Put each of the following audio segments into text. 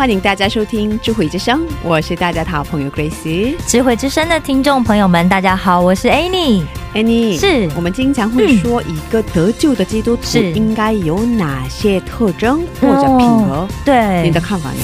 欢迎大家收听智慧之声，我是大家的好朋友 Grace。智慧之声的听众朋友们，大家好，我是 Annie。Annie，是我们经常会说，一个得救的基督徒是应该有哪些特征或者品格？哦对，你的看法呢？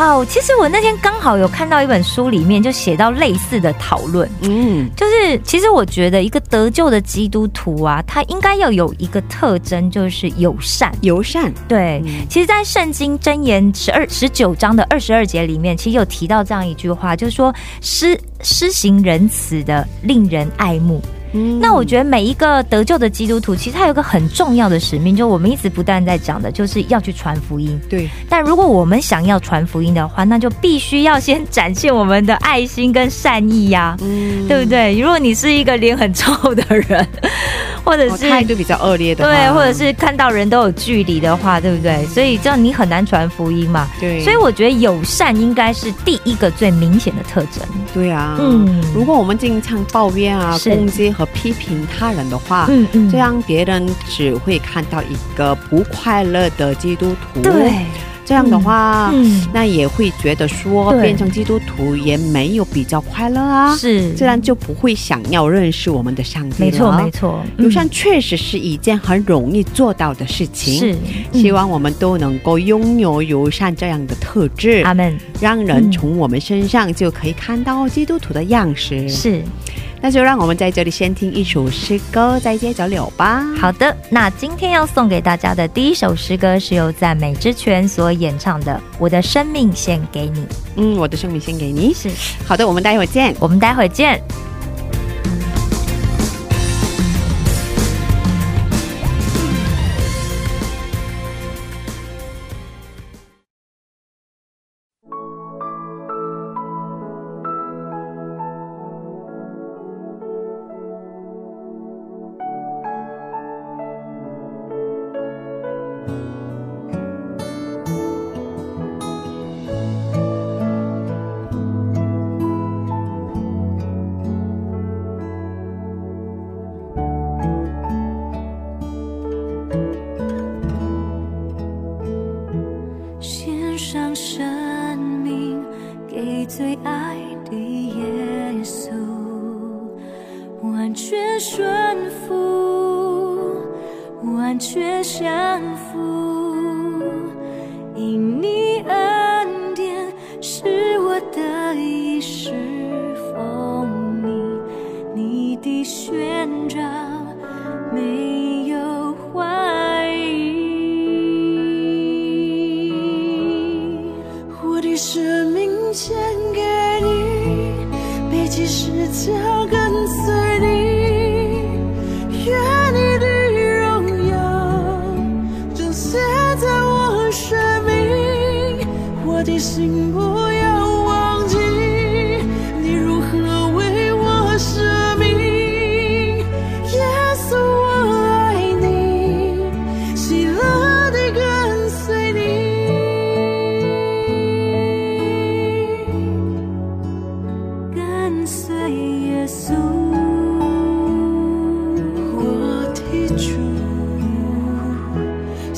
好，其实我那天刚好有看到一本书，里面就写到类似的讨论。嗯，就是，其实我觉得一个得救的基督徒啊，他应该要有一个特征，就是友善。友善，对，嗯其实，在圣经箴言十二十九章的二十二节里面，其实有提到这样一句话，就是说施施行仁慈的，令人爱慕。嗯那我觉得每一个得救的基督徒，其实他有一个很重要的使命，就我们一直不断在讲的，就是要去传福音。对，但如果我们想要传福音的话，那就必须要先展现我们的爱心跟善意呀、嗯对不对？如果你是一个脸很臭的人，或者哦是、态度比较恶劣的话，对，或者是看到人都有距离的话，对不对？所以这样你很难传福音嘛。对，所以我觉得友善应该是第一个最明显的特征。对啊，嗯如果我们经常抱怨啊、攻击和批评他人的话，嗯嗯。这样别人只会看到一个不快乐的基督徒。对，这样的话，嗯，那也会觉得说变成基督徒也没有比较快乐啊，是。自然就不会想要认识我们的上帝了。没错没错，嗯。友善确实是一件很容易做到的事情。是，希望我们都能够拥有友善这样的特质，阿门。让人嗯。从我们身上就可以看到基督徒的样式。是那就让我们在这里先听一首诗歌，再接着聊吧。好的，那今天要送给大家的第一首诗歌是由赞美之泉所演唱的《我的生命献给你》。嗯，我的生命献给你。是好的，我们待会儿见。我们待会儿见。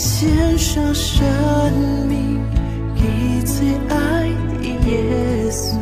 献上生命给最爱的耶稣。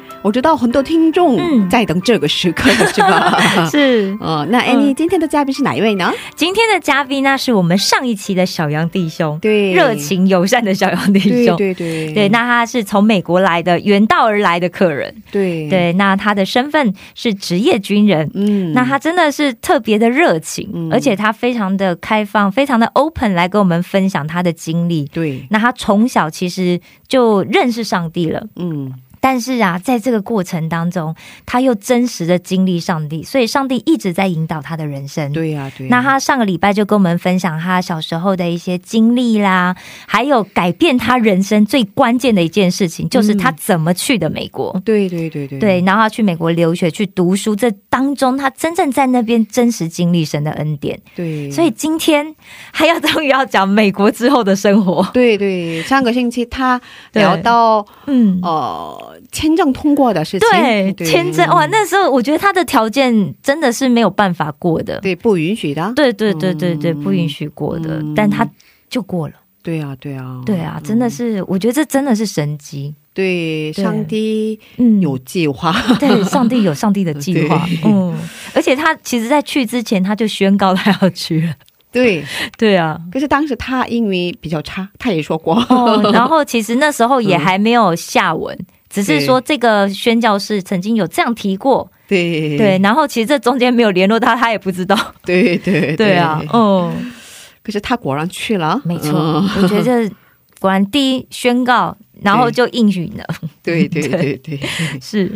我知道很多听众嗯在等这个时刻，是吧？是。哦，那 Annie、今天的嘉宾是哪一位呢？今天的嘉宾呢，是我们上一期的小杨弟兄，对热情友善的小杨弟对兄。对对对，那他是从美国来的，远道而来的客人。对对，那他的身份是职业军人。嗯那他真的是特别的热情，嗯而且他非常的开放，非常的 open 来跟我们分享他的经历。对那他从小其实就认识上帝了，嗯但是啊，在这个过程当中，他又真实的经历上帝，所以上帝一直在引导他的人生。对呀、对呀、那他上个礼拜就跟我们分享他小时候的一些经历啦，还有改变他人生最关键的一件事情，就是他怎么去的美国。对对对对对，然后他去美国留学去读书，这当中他真正在那边真实经历神的恩典。对，所以今天还要终于要讲美国之后的生活。对对，上个星期他聊到嗯，呃签证通过的事情，对，签证哇，那时候我觉得他的条件真的是没有办法过的。对不允许的，对对对对对，嗯。不允许过的，嗯。但他就过了。对啊、对啊、对啊，真的是，我觉得这真的是神迹。对，上帝嗯，有计划，对，上帝有上帝的 计划。嗯，而且他其实，在去之前他就宣告他要去了。对。对啊，可是当时他英语比较差，他也说过，哦，然后其实那时候也还没有下文，只是说这个宣教士曾经有这样提过。对。对，然后其实这中间没有联络他，他也不知道。对对 对啊，嗯，可是他果然去了，没错，嗯。我觉得果然第一宣告然后就应允了。对对对对，是，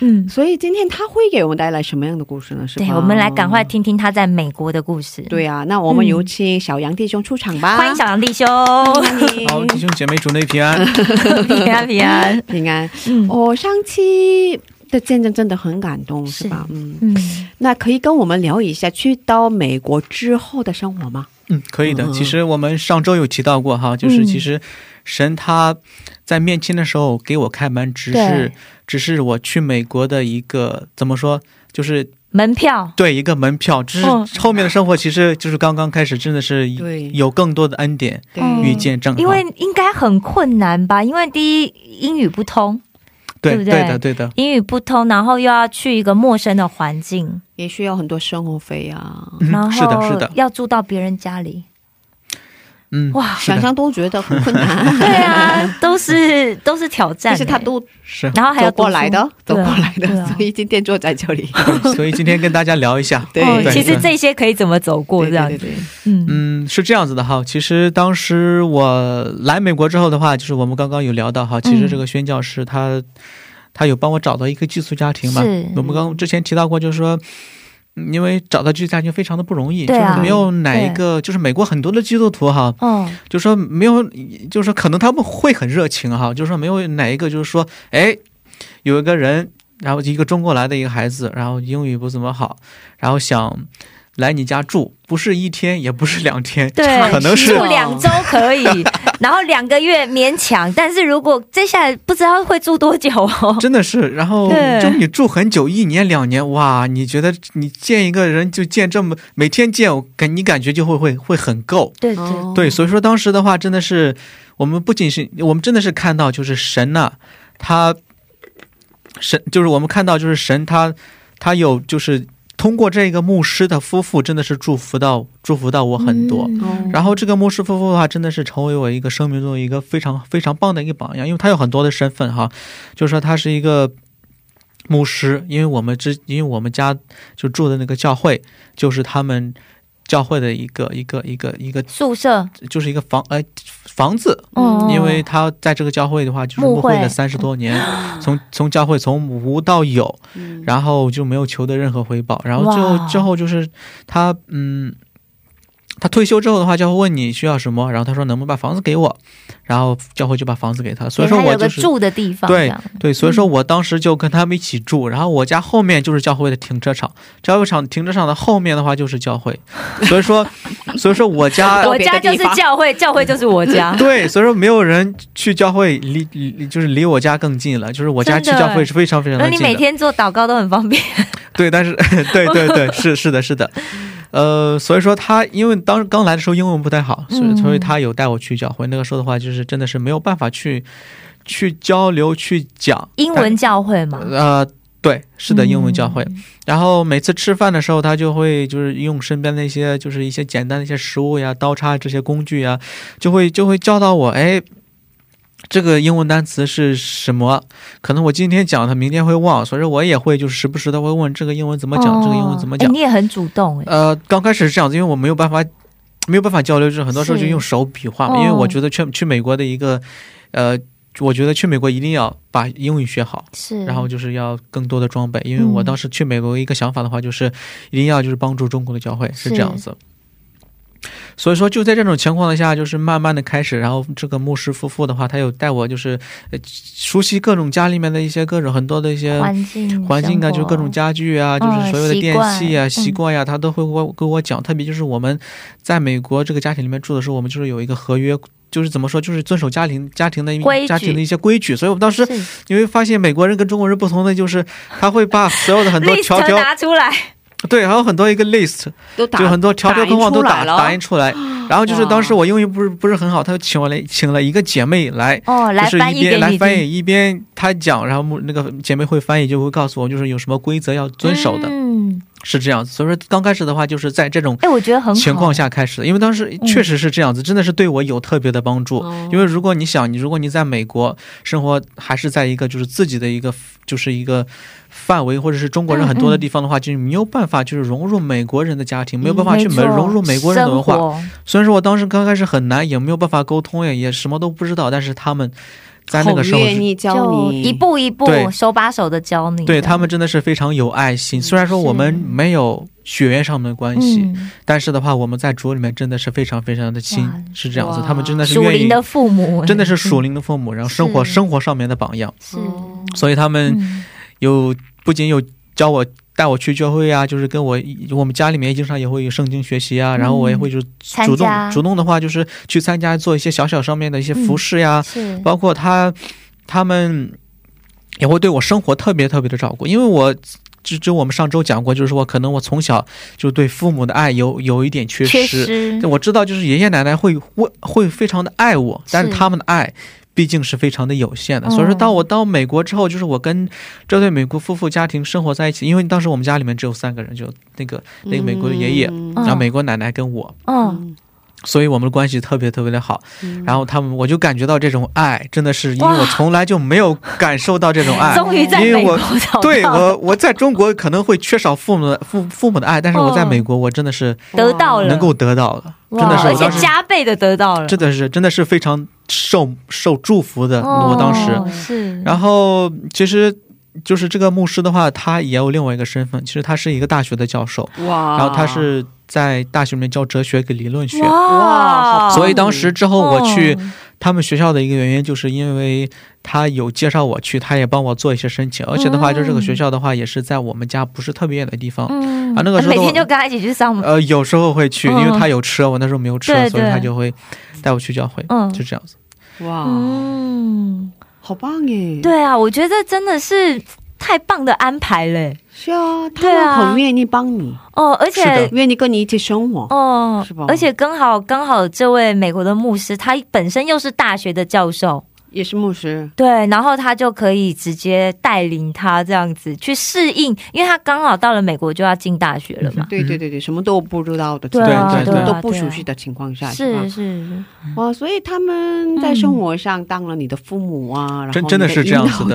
嗯，所以今天他会给我们带来什么样的故事呢？是吧？对，我们来赶快。听听他在美国的故事。对啊，那我们有请小杨弟兄出场吧。欢迎小杨弟兄，欢迎好，弟兄姐妹主内平安。平安平安。平安。嗯我、上期的见证真的很感动，是吧？嗯，嗯，那可以跟我们聊一下去到美国之后的生活吗？嗯，可以的嗯。其实我们上周有提到过哈，就是嗯其实神他在面亲的时候给我开门，只是只是我去美国的一个怎么说，就是门票。对一个门票。只是嗯后面的生活其实就是刚刚开始，真的是对有更多的恩典对，嗯与见证哈。因为应该很困难吧？因为第一英语不通，对对不对？对的对的，英语不通，然后又要去一个陌生的环境，也需要很多生活费啊。嗯然后是的。是的，要住到别人家里，嗯哇想象都觉得很困难，对啊，都是都是挑战、欸但是他都是。然后还要走过来的，走过来的，所以今天坐在这里。所以今天跟大家聊一下。对哦对其实这些可以怎么走过这样子，对对对对，嗯嗯，是这样子的哈。其实当时我来美国之后的话，就是我们刚刚有聊到哈，其实这个宣教师他、他有帮我找到一个寄宿家庭嘛。我们刚之前提到过，就是说。嗯因为找到寄宿家庭非常的不容易，就是没有哪一个，就是美国很多的基督徒哈，嗯，就说没有，就是说可能他们会很热情哈，就是说没有哪一个就是说，哎，有一个人，然后一个中国来的一个孩子，然后英语不怎么好，然后想来你家住，不是一天，也不是两天，对，可能是住两周可以，然后两个月勉强，但是如果接下来不知道会住多久哦。真的是，然后就你住很久，一年两年，哇，你觉得你见一个人就见这么每天见，我感你感觉就会会会很够。对对，哦对，所以说当时的话，真的是我们不仅是我们真的是看到，就是神呐、他神就是我们看到，就是神他他有就是通过这个牧师的夫妇，真的是祝福到祝福到我很多。嗯。哦。然后这个牧师夫妇的话，真的是成为我一个生命中一个非常非常棒的一个榜样，因为他有很多的身份哈，就是说他是一个牧师，因为我们之因为我们家就住的那个教会，就是他们教会的一个一个一个一个宿舍，就是一个房呃房子，嗯，因为他在这个教会的话，就是牧会了三十多年，从从教会从无到有，嗯。然后就没有求得任何回报，然后最后之后就是他嗯。他退休之后的话，教会问你需要什么，然后他说能不能把房子给我，然后教会就把房子给他。所以说我就是住的地方，对对，所以说我当时就跟他们一起住，然后我家后面就是教会的停车场，教会场停车场的后面的话就是教会，所以说 所以说我家。我家就是教会，教会就是我家 对，所以说没有人去教会离离就是离我家更近了，就是我家去教会是非常非常那你的近的。每天做祷告都很方便，对，但是对对对，是是的，是的，呃，所以说他因为当刚来的时候英文不太好，所以嗯所以他有带我去教会。那个时候的话，就是真的是没有办法去去交流去讲英文教会嘛，呃。对，是的，英文教会。嗯然后每次吃饭的时候，他就会就是用身边的一些就是一些简单的一些食物呀、刀叉这些工具呀，就会就会教导我，哎，这个英文单词是什么？可能我今天讲，他明天会忘，所以说我也会就是时不时的会问这个英文怎么讲，这个英文怎么讲。哎你也很主动哎，呃，刚开始是这样子，因为我没有办法，没有办法交流，就是很多时候就用手比划因为我觉得去去美国的一个，呃，我觉得去美国一定要把英语学好。是，然后就是要更多的装备，因为我嗯当时去美国一个想法的话，就是一定要就是帮助中国的教会是这样子。所以说，就在这种情况下，就是慢慢的开始，然后这个牧师夫妇的话，他有带我就是呃熟悉各种家里面的一些各种很多的一些环境环境啊，就是各种家具啊，嗯就是所有的电器啊、习惯呀、他都会给我跟我讲。特别就是我们在美国这个家庭里面住的时候，我们就是有一个合约。就是怎么说，就是遵守家庭家庭的规矩。家庭的一些规矩，所以我们当时你会发现美国人跟中国人不同的就是，他会把所有的很多条条，拿出来，对，还有很多一个 list，就很多条条框框都打打印出来。然后就是当时我英语不是不是很好，他就请我来请了一个姐妹来，哦，来就是一翻译给你边来翻译，一边他讲，然后那个姐妹会翻译，就会告诉我就是有什么规则要遵守的，嗯，是这样子。所以说刚开始的话就是在这种哎，我觉得很情况下开始的，因为当时确实是这样子，真的是对我有特别的帮助。哦因为如果你想，你如果你在美国生活，还是在一个就是自己的一个就是一个范围，或者是中国人很多的地方的话，就是没有办法就是融入美国人的家庭，没有办法去美融入美国人的文化。虽然说我当时刚开始很难，也没有办法沟通呀，也什么都不知道，但是他们在那个时候愿意教你就一步一步对手把手的教你，对他们真的是非常有爱心。虽然说我们没有血缘上的关系，嗯但是的话，我们在主里面真的是非常非常的亲，是这样子。他们真的是愿意，属灵的父母，真的是属灵的父母，然后生活生活上面的榜样。是，所以他们嗯有不仅有教我带我去教会啊，就是跟我我们家里面经常也会有圣经学习啊，然后我也会就主动主动的话就是去参加做一些小小上面的一些服饰呀、是。包括他他们也会对我生活特别特别的照顾，因为我。就就我们上周讲过，就是说可能我从小就对父母的爱有有一点缺缺失，我知道，就是爷爷奶奶会会会非常的爱我，但是是。他们的爱毕竟是非常的有限的。嗯所以说，当我到美国之后，就是我跟这对美国夫妇家庭生活在一起，因为当时我们家里面只有三个人，就那个那个美国的爷爷，嗯。然后美国奶奶跟我，嗯，所以我们的关系特别特别的好。然后他们，我就感觉到这种爱，真的是因为我从来就没有感受到这种爱。终于在美国因为我对我，我在中国可能会缺少父母的父父母的爱，但是我在美国，我真的是得到了，能够得到了，真的是而且加倍的得到了，真的是真的是非常受受祝福的。哦我当时，是，然后其实就是这个牧师的话，他也有另外一个身份，其实他是一个大学的教授，哇，然后他是在大学里面教哲学跟理论学。哇，所以当时之后我去哦他们学校的一个原因，就是因为他有介绍我去，他也帮我做一些申请，而且的话，就这个学校的话，也是在我们家不是特别远的地方。嗯啊那个时候每天就跟他一起去上班，呃，有时候会去，因为他有车，我那时候没有车，对所以他就会带我去教会，嗯就这样子。哇，嗯，好棒耶！，对啊，我觉得真的是太棒的安排嘞是啊，他对啊们很愿意帮你，哦，而且。愿意跟你一起生活。哦是吧，而且刚好刚好，这位美国的牧师，他本身又是大学的教授，也是牧师，对，然后他就可以直接带领他这样子去适应，因为他刚好到了美国就要进大学了嘛。对对对对，什么都不知道的情对况下，啊对啊。都不熟悉的情况下，吧？是是，哇，所以他们在生活上当了你的父母啊，然后真真的是这样子的？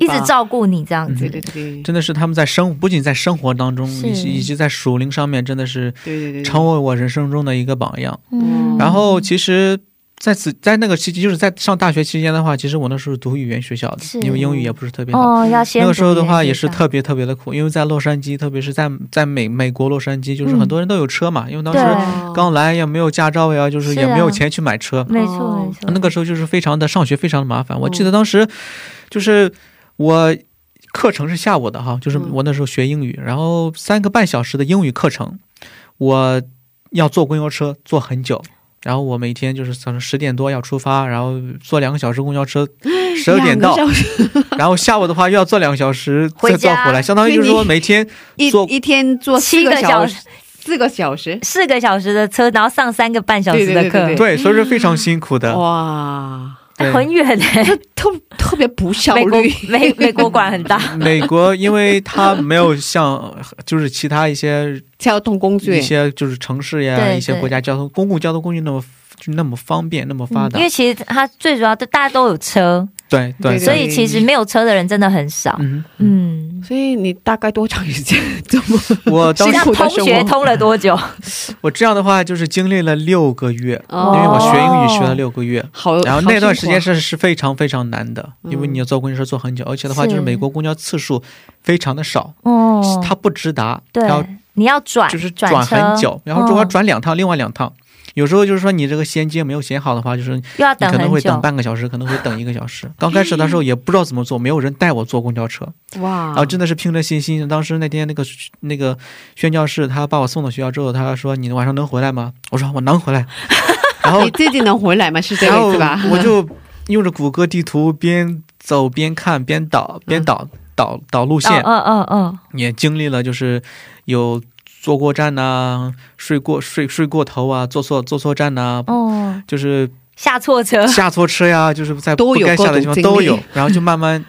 一直照顾你这样子。对。对对。真的是他们在生，不仅在生活当中，以及以及在属灵上面，真的是对对对，成为我人生中的一个榜样。嗯。然后其实。在此，在那个期间，就是在上大学期间的话，其实我那时候读语言学校的，因为英语也不是特别好。哦，要先那个时候的话也是特别特别的苦，因为在洛杉矶，特别是在在美美国洛杉矶，就是嗯很多人都有车嘛，因为当时刚来也没有驾照呀，就是也没有钱去买车，没错哦没错，那个时候就是非常的上学非常的麻烦。我记嗯得当时就是我课程是下午的哈，就是嗯。我那时候学英语，然后三个半小时的英语课程，我要坐公交车坐很久。然后我每天就是早上十点多要出发，然后坐两个小时公交车，十二点到。然后下午的话又要坐两个小时再坐回来，相当于就是说每天一坐一天坐四七个小小时，四个小时，四个小时的车，然后上三个半小时的课，对对对对。对，所以说非常辛苦的。哇，对很远哎。特特别不效美国率，美美国馆很大，美国，因为它没有像就是其他一些交通工具。一些就是城市呀，一些国家交通公共交通工具那么就那么方便，那么发达。因为其实它最主要的大家都有车，对对，对。所以其实没有车的人真的很少。嗯，嗯，所以你大概多长时间？怎么？我当时这样辛苦的生活通学通了多久？我这样的话就是经历了六个月，哦因为我学英语学了六个月。好，然后那段时间是是是非常非常难的，因为你要坐公交车坐很久，而且的话就是美国公交次数非常的少，哦，它不直达，对要，你要转，就是转转很久，然后如果嗯转两趟，另外两趟。有时候就是说你这个衔接没有衔好的话，就是要你可能会等。半个小时，可能会等一个小时。刚开始的时候 也不知道怎么做，没有人带我坐公交车，哇，然后真的是凭着信心。当时那天那个那个宣教室他把我送到学校之后，他说：“你晚上能回来吗？”我说：“我能回来。” 然后你自己能回来吗？是这然后个意思吧？我就用着谷歌地图边走边看边导边导导导路线，嗯嗯嗯也经历了就是有坐过站呐、睡过睡睡过头啊，坐错坐错站呐、嗯，哦，就是下错车，下错车呀，就是在不该下的地方都有，然后就慢慢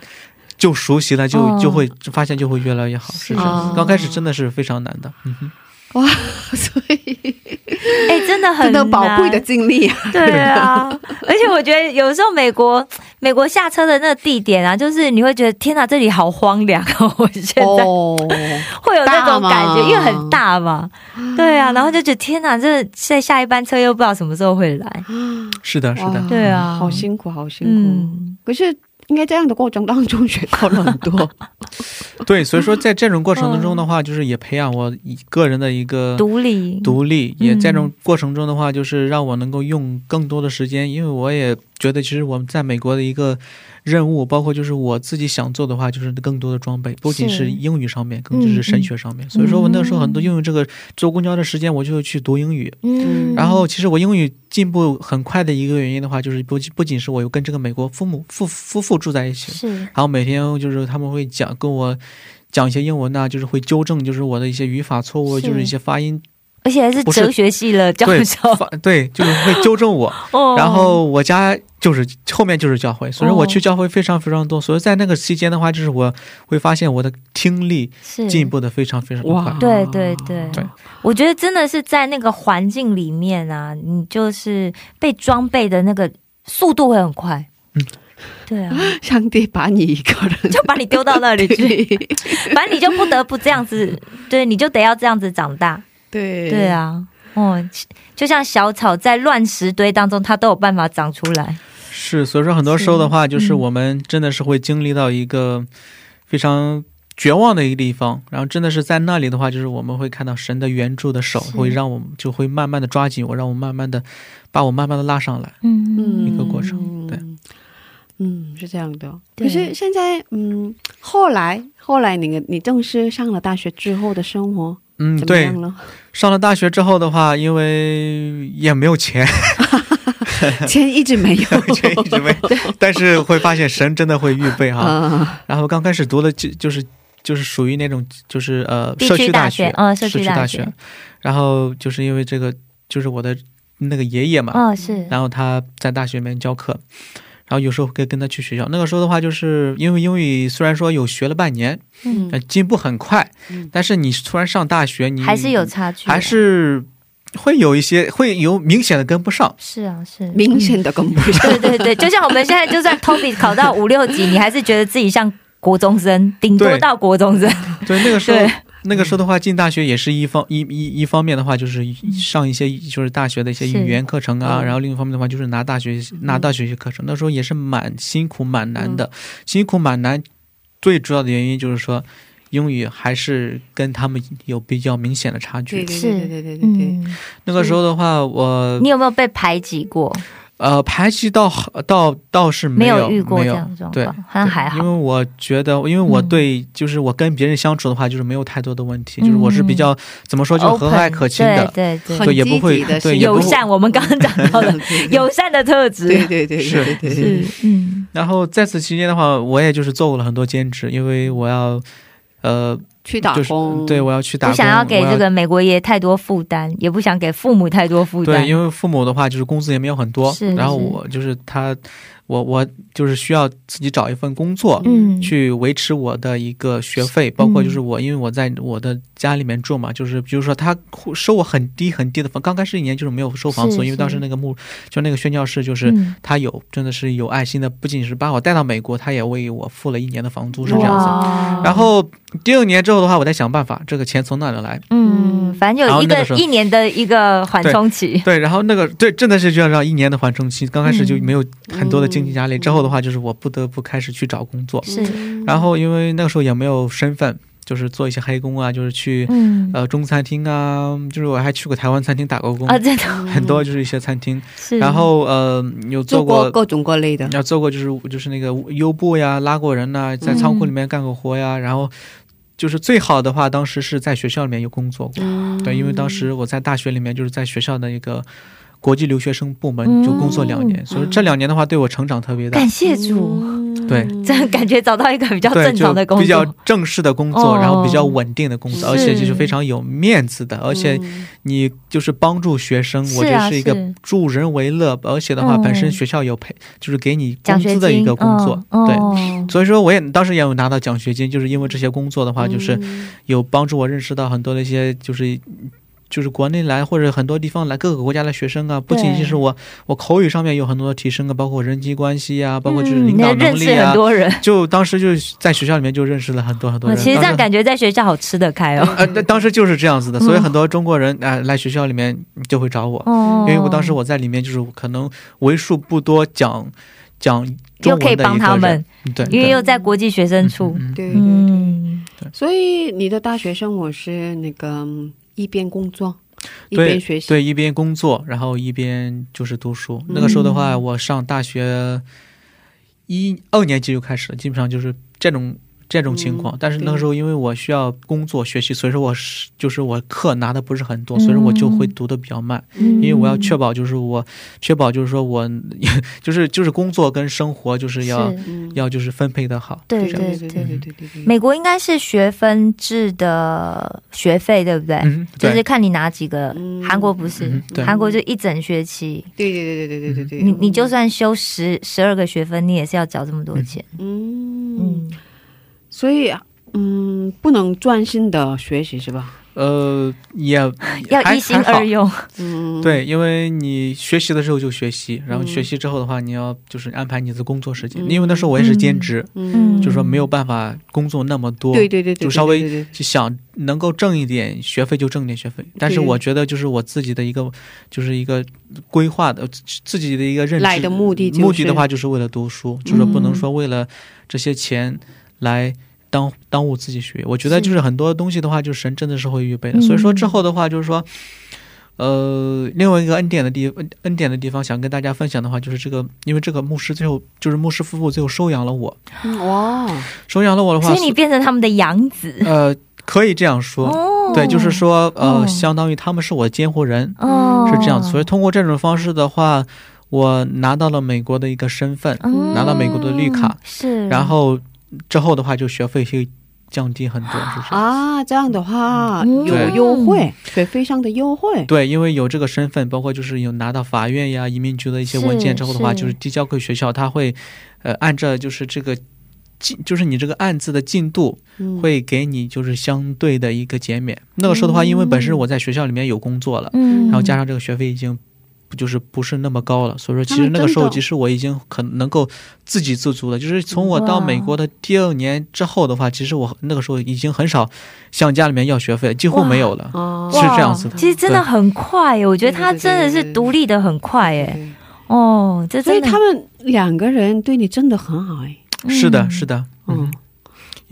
就熟悉了，就哦就会发现就会越来越好。是这样。哦，刚开始真的是非常难的。嗯哼，所以哎，真的很真的宝贵的难。经历啊！对啊，而且我觉得有时候美国美国下车的那个地点啊，就是你会觉得天哪，这里好荒凉哦！我现在。哦，会有那种感觉，因为很大嘛，对啊，然后就觉得天哪，这在下一班车又不知道什么时候会来，是的，是的，对啊。好辛苦，好辛苦。嗯，可是应该这样的过程当中学到了很多，对，所以说在这种过程当中的话，就是也培养我一个人的一个独立，独立，嗯。也在这种过程中的话，就是让我能够用更多的时间，因为我也觉得其实我们在美国的一个任务，包括就是我自己想做的话，就是更多的装备，不仅是是。英语上面，更就是神学上面。所以说我那时候很多用这个坐公交的时间，我就去读英语。嗯，然后，其实我英语进步很快的一个原因的话，就是不不仅是我有跟这个美国父母父夫妇住在一起，是。然后每天就是他们会讲跟我讲一些英文呐、就是会纠正就是我的一些语法错误，就是。一些发音而且还是哲学系了教对授，对，就是会纠正我。哦然后我家就是后面就是教会，所以我去哦教会非常非常多。所以在那个期间的话，就是我会发现我的听力是进步的非常非常快哇。对对对对我觉得真的是在那个环境里面啊，你就是被装备的那个速度会很快。嗯，对啊，上帝把你一个人就把你丢到那里去，对 反正你就不得不这样子，对，你就得要这样子长大。对对，啊，哦，就像小草在乱石堆当中，它都有办法长出来。是，所以说很多时候的话，就是嗯我们真的是会经历到一个非常绝望的一个地方，然后真的是在那里的话，就是我们会看到神的援助的手会让我们就会慢慢的抓紧我，让我慢慢的把我慢慢的拉上来。嗯嗯一个过程对，嗯，是这样的。可是现在，嗯，后来后来那个你正式上了大学之后的生活嗯，对？上了大学之后的话，因为也没有钱，钱一直没有，钱一直没有，但是会发现神真的会预备哈。啊，然后刚开始读的就就是就是属于那种就是呃社区区大学，嗯，社社区大学，，然后就是因为这个就是我的那个爷爷嘛，嗯，是，然后他在大学里面教课，然后有时候可以跟他去学校。那个时候的话，就是因为英语虽然说有学了半年，嗯呃，进步很快，嗯但是你突然上大学，你还是有差距，还是会有一些会有明显的跟不上。是啊，是明显的跟不上。对对对，就像我们现在，就算 Toby 考到五六级，你还是觉得自己像国中生，顶多到国中生。对，那个时候对，那个时候的话，进大学也是一方一一一方面的话，就是上一些就是大学的一些语言课程啊，嗯然后另一方面的话就是拿大学拿大学一些课程。那时候也是蛮辛苦蛮难的，辛苦蛮难。最主要的原因就是说，英语还是跟他们有比较明显的差距。对对是对对对对对那个时候的话，我你有没有被排挤过？呃排挤倒倒倒是没有遇过没有这样的状对况，好像还好。因为。我觉得，因为我嗯。对、就是我跟别人相处的话，就是没有太多的问题，就是我是比较怎么说，就是和蔼可亲的，对对对，对，也不会对，友善。我们刚刚讲到的 友善的特质，对对对是对对对。是嗯。然后在此期间的话，我也就是做过了很多兼职，因为我要，呃，去打就是工，对我要去打工，不想要给这个美国爷太多负担，也不想给父母太多负担。对，因为父母的话就是工资也没有很多是，是然后我就是他，我我就是需要自己找一份工作。嗯，去维持我的一个学费，包括就是我，因为我在我的家里面住嘛，就是比如说他会收我很低很低的房，刚开始一年就是没有收房租，是因为当时那个牧就那个宣教士就是嗯他有真的是有爱心的，不仅是把我带到美国，他也为我付了一年的房租，是这样子。然后第二年之后的话，我再想办法，这个钱从哪里来？嗯，反正有一个一年的一个缓冲期，对，然后那个对，真的是就要让一年的缓冲期。刚开始就嗯没有很多的经济压力，之后的话就是我不得不开始去找工作。是然后因为那个时候也没有身份，就是做一些黑工啊，就是去、嗯呃中餐厅啊，就是我还去过台湾餐厅打过工，啊，真的很多就是一些餐厅。是，然后呃有做做过。过各种各类的，要做过就是就是那个优步呀，拉过人呐、在仓库里面干过活呀，然后就是最好的话，当时是在学校里面有工作过，嗯。对，因为当时我在大学里面就是在学校的一个国际留学生部门嗯。就工作两年，所以这两年的话对我成长特别大。感，谢主，嗯。对。真 的感觉找到一个比较，正常的工作。比较，正式的工作，哦。然后比较稳定的工作，而且就是是非常有面子的，而且嗯。你就是帮助学生，我觉得是一个助人为乐，而且的话，嗯。本身学校有赔，就是给你奖学工资的一个工作，对。所以说，我也当时也有拿到奖学金，就是因为这些工作的话，就是嗯。有帮助我认识到很多的一些，就是就是国内来或者很多地方来各个国家的学生啊，不仅仅是我我口语上面有很多的提升啊，包括人际关系啊，包括就是嗯领导你认识能力啊很。多人。就当时就是在学校里面就认识了很多很多人。哦其实这样感觉在学校好吃得开哦。呃，那当时就是这样子的，所以很多中国人啊、呃来学校里面就会找我，哦因为我当时我在里面就是可能为数不多讲讲中又可以文的一个人帮他们，，对，因为又在国际学生处。对对对。嗯，所以你的大学生活是那个嗯一边工作一对边学习，对，一边工作，然后一边就是读书。那个时候的话，我上大学一二年级就开始了，基本上就是这种这种情况。嗯但是那个时候，因为我需要工作学习，所以说我是就是我课拿的不是很多，所以说我就会读的比较慢，嗯。因为我要确保就是我确保 就是说我就是就是工作跟生活就是要是，嗯。要就是分配的好。对对对对对。美国应该是学分制的学费，对不对？嗯，对。就是看你拿几个。嗯。韩国不是嗯，对。韩国就一整学期，对对对对对对对对，你你就算修十十二个学分，你也是要缴这么多钱。嗯，嗯，所以嗯不能专心的学习是吧？呃，也 要一心二用。嗯，对，因为你学习的时候就学习，然后嗯学习之后的话，你要就是安排你的工作时间。嗯因为那时候我也是兼职，嗯，就是说没有办法工作那么多，对对对对，就稍微就想能够挣一点学费就挣点学费。但是我觉得就是我自己的一个就是一个规划的自己的一个认知来的目的就是目的的话就是为了读书，就是说不能嗯说为了这些钱来。当耽误自己学。业，我觉得就是很多东西的话，就是神真的是会预备的。嗯。所以说之后的话，就是说，呃，另外一个恩典的地恩恩典的地方，想跟大家分享的话，就是这个，因为这个牧师最后就是牧师夫妇最后收养了我，嗯哇，收养了我的话，所以你变成他们的养子。呃可以这样说，哦。对，就是说呃，哦。相当于他们是我的监护人，哦，是这样子。所以通过这种方式的话，我拿到了美国的一个身份，嗯。拿到美国的绿卡，是，然后之后的话就学费会降低很多，是不是。啊，这样的话嗯有优惠，学费上的优惠，对，因为有这个身份，包括就是有拿到法院呀、移民局的一些文件之后的话，是就是递交给学校，他会，呃，按照就是这个进，就是你这个案子的进度，嗯会给你就是相对的一个减免。那个时候的话，因为本身我在学校里面有工作了，嗯，然后加上这个学费已经。就是不是那么高了，所以说其实那个时候，其实我已经很能够自给自足了。就是从我到美国的第二年之后的话，其实我那个时候已经很少向家里面要学费，几乎没有了。啊是这样子的其实真的很快耶，我觉得他真的是独立的很快耶。对哦，这所以他们两个人对你真的很好哎，是的，嗯是的，嗯嗯，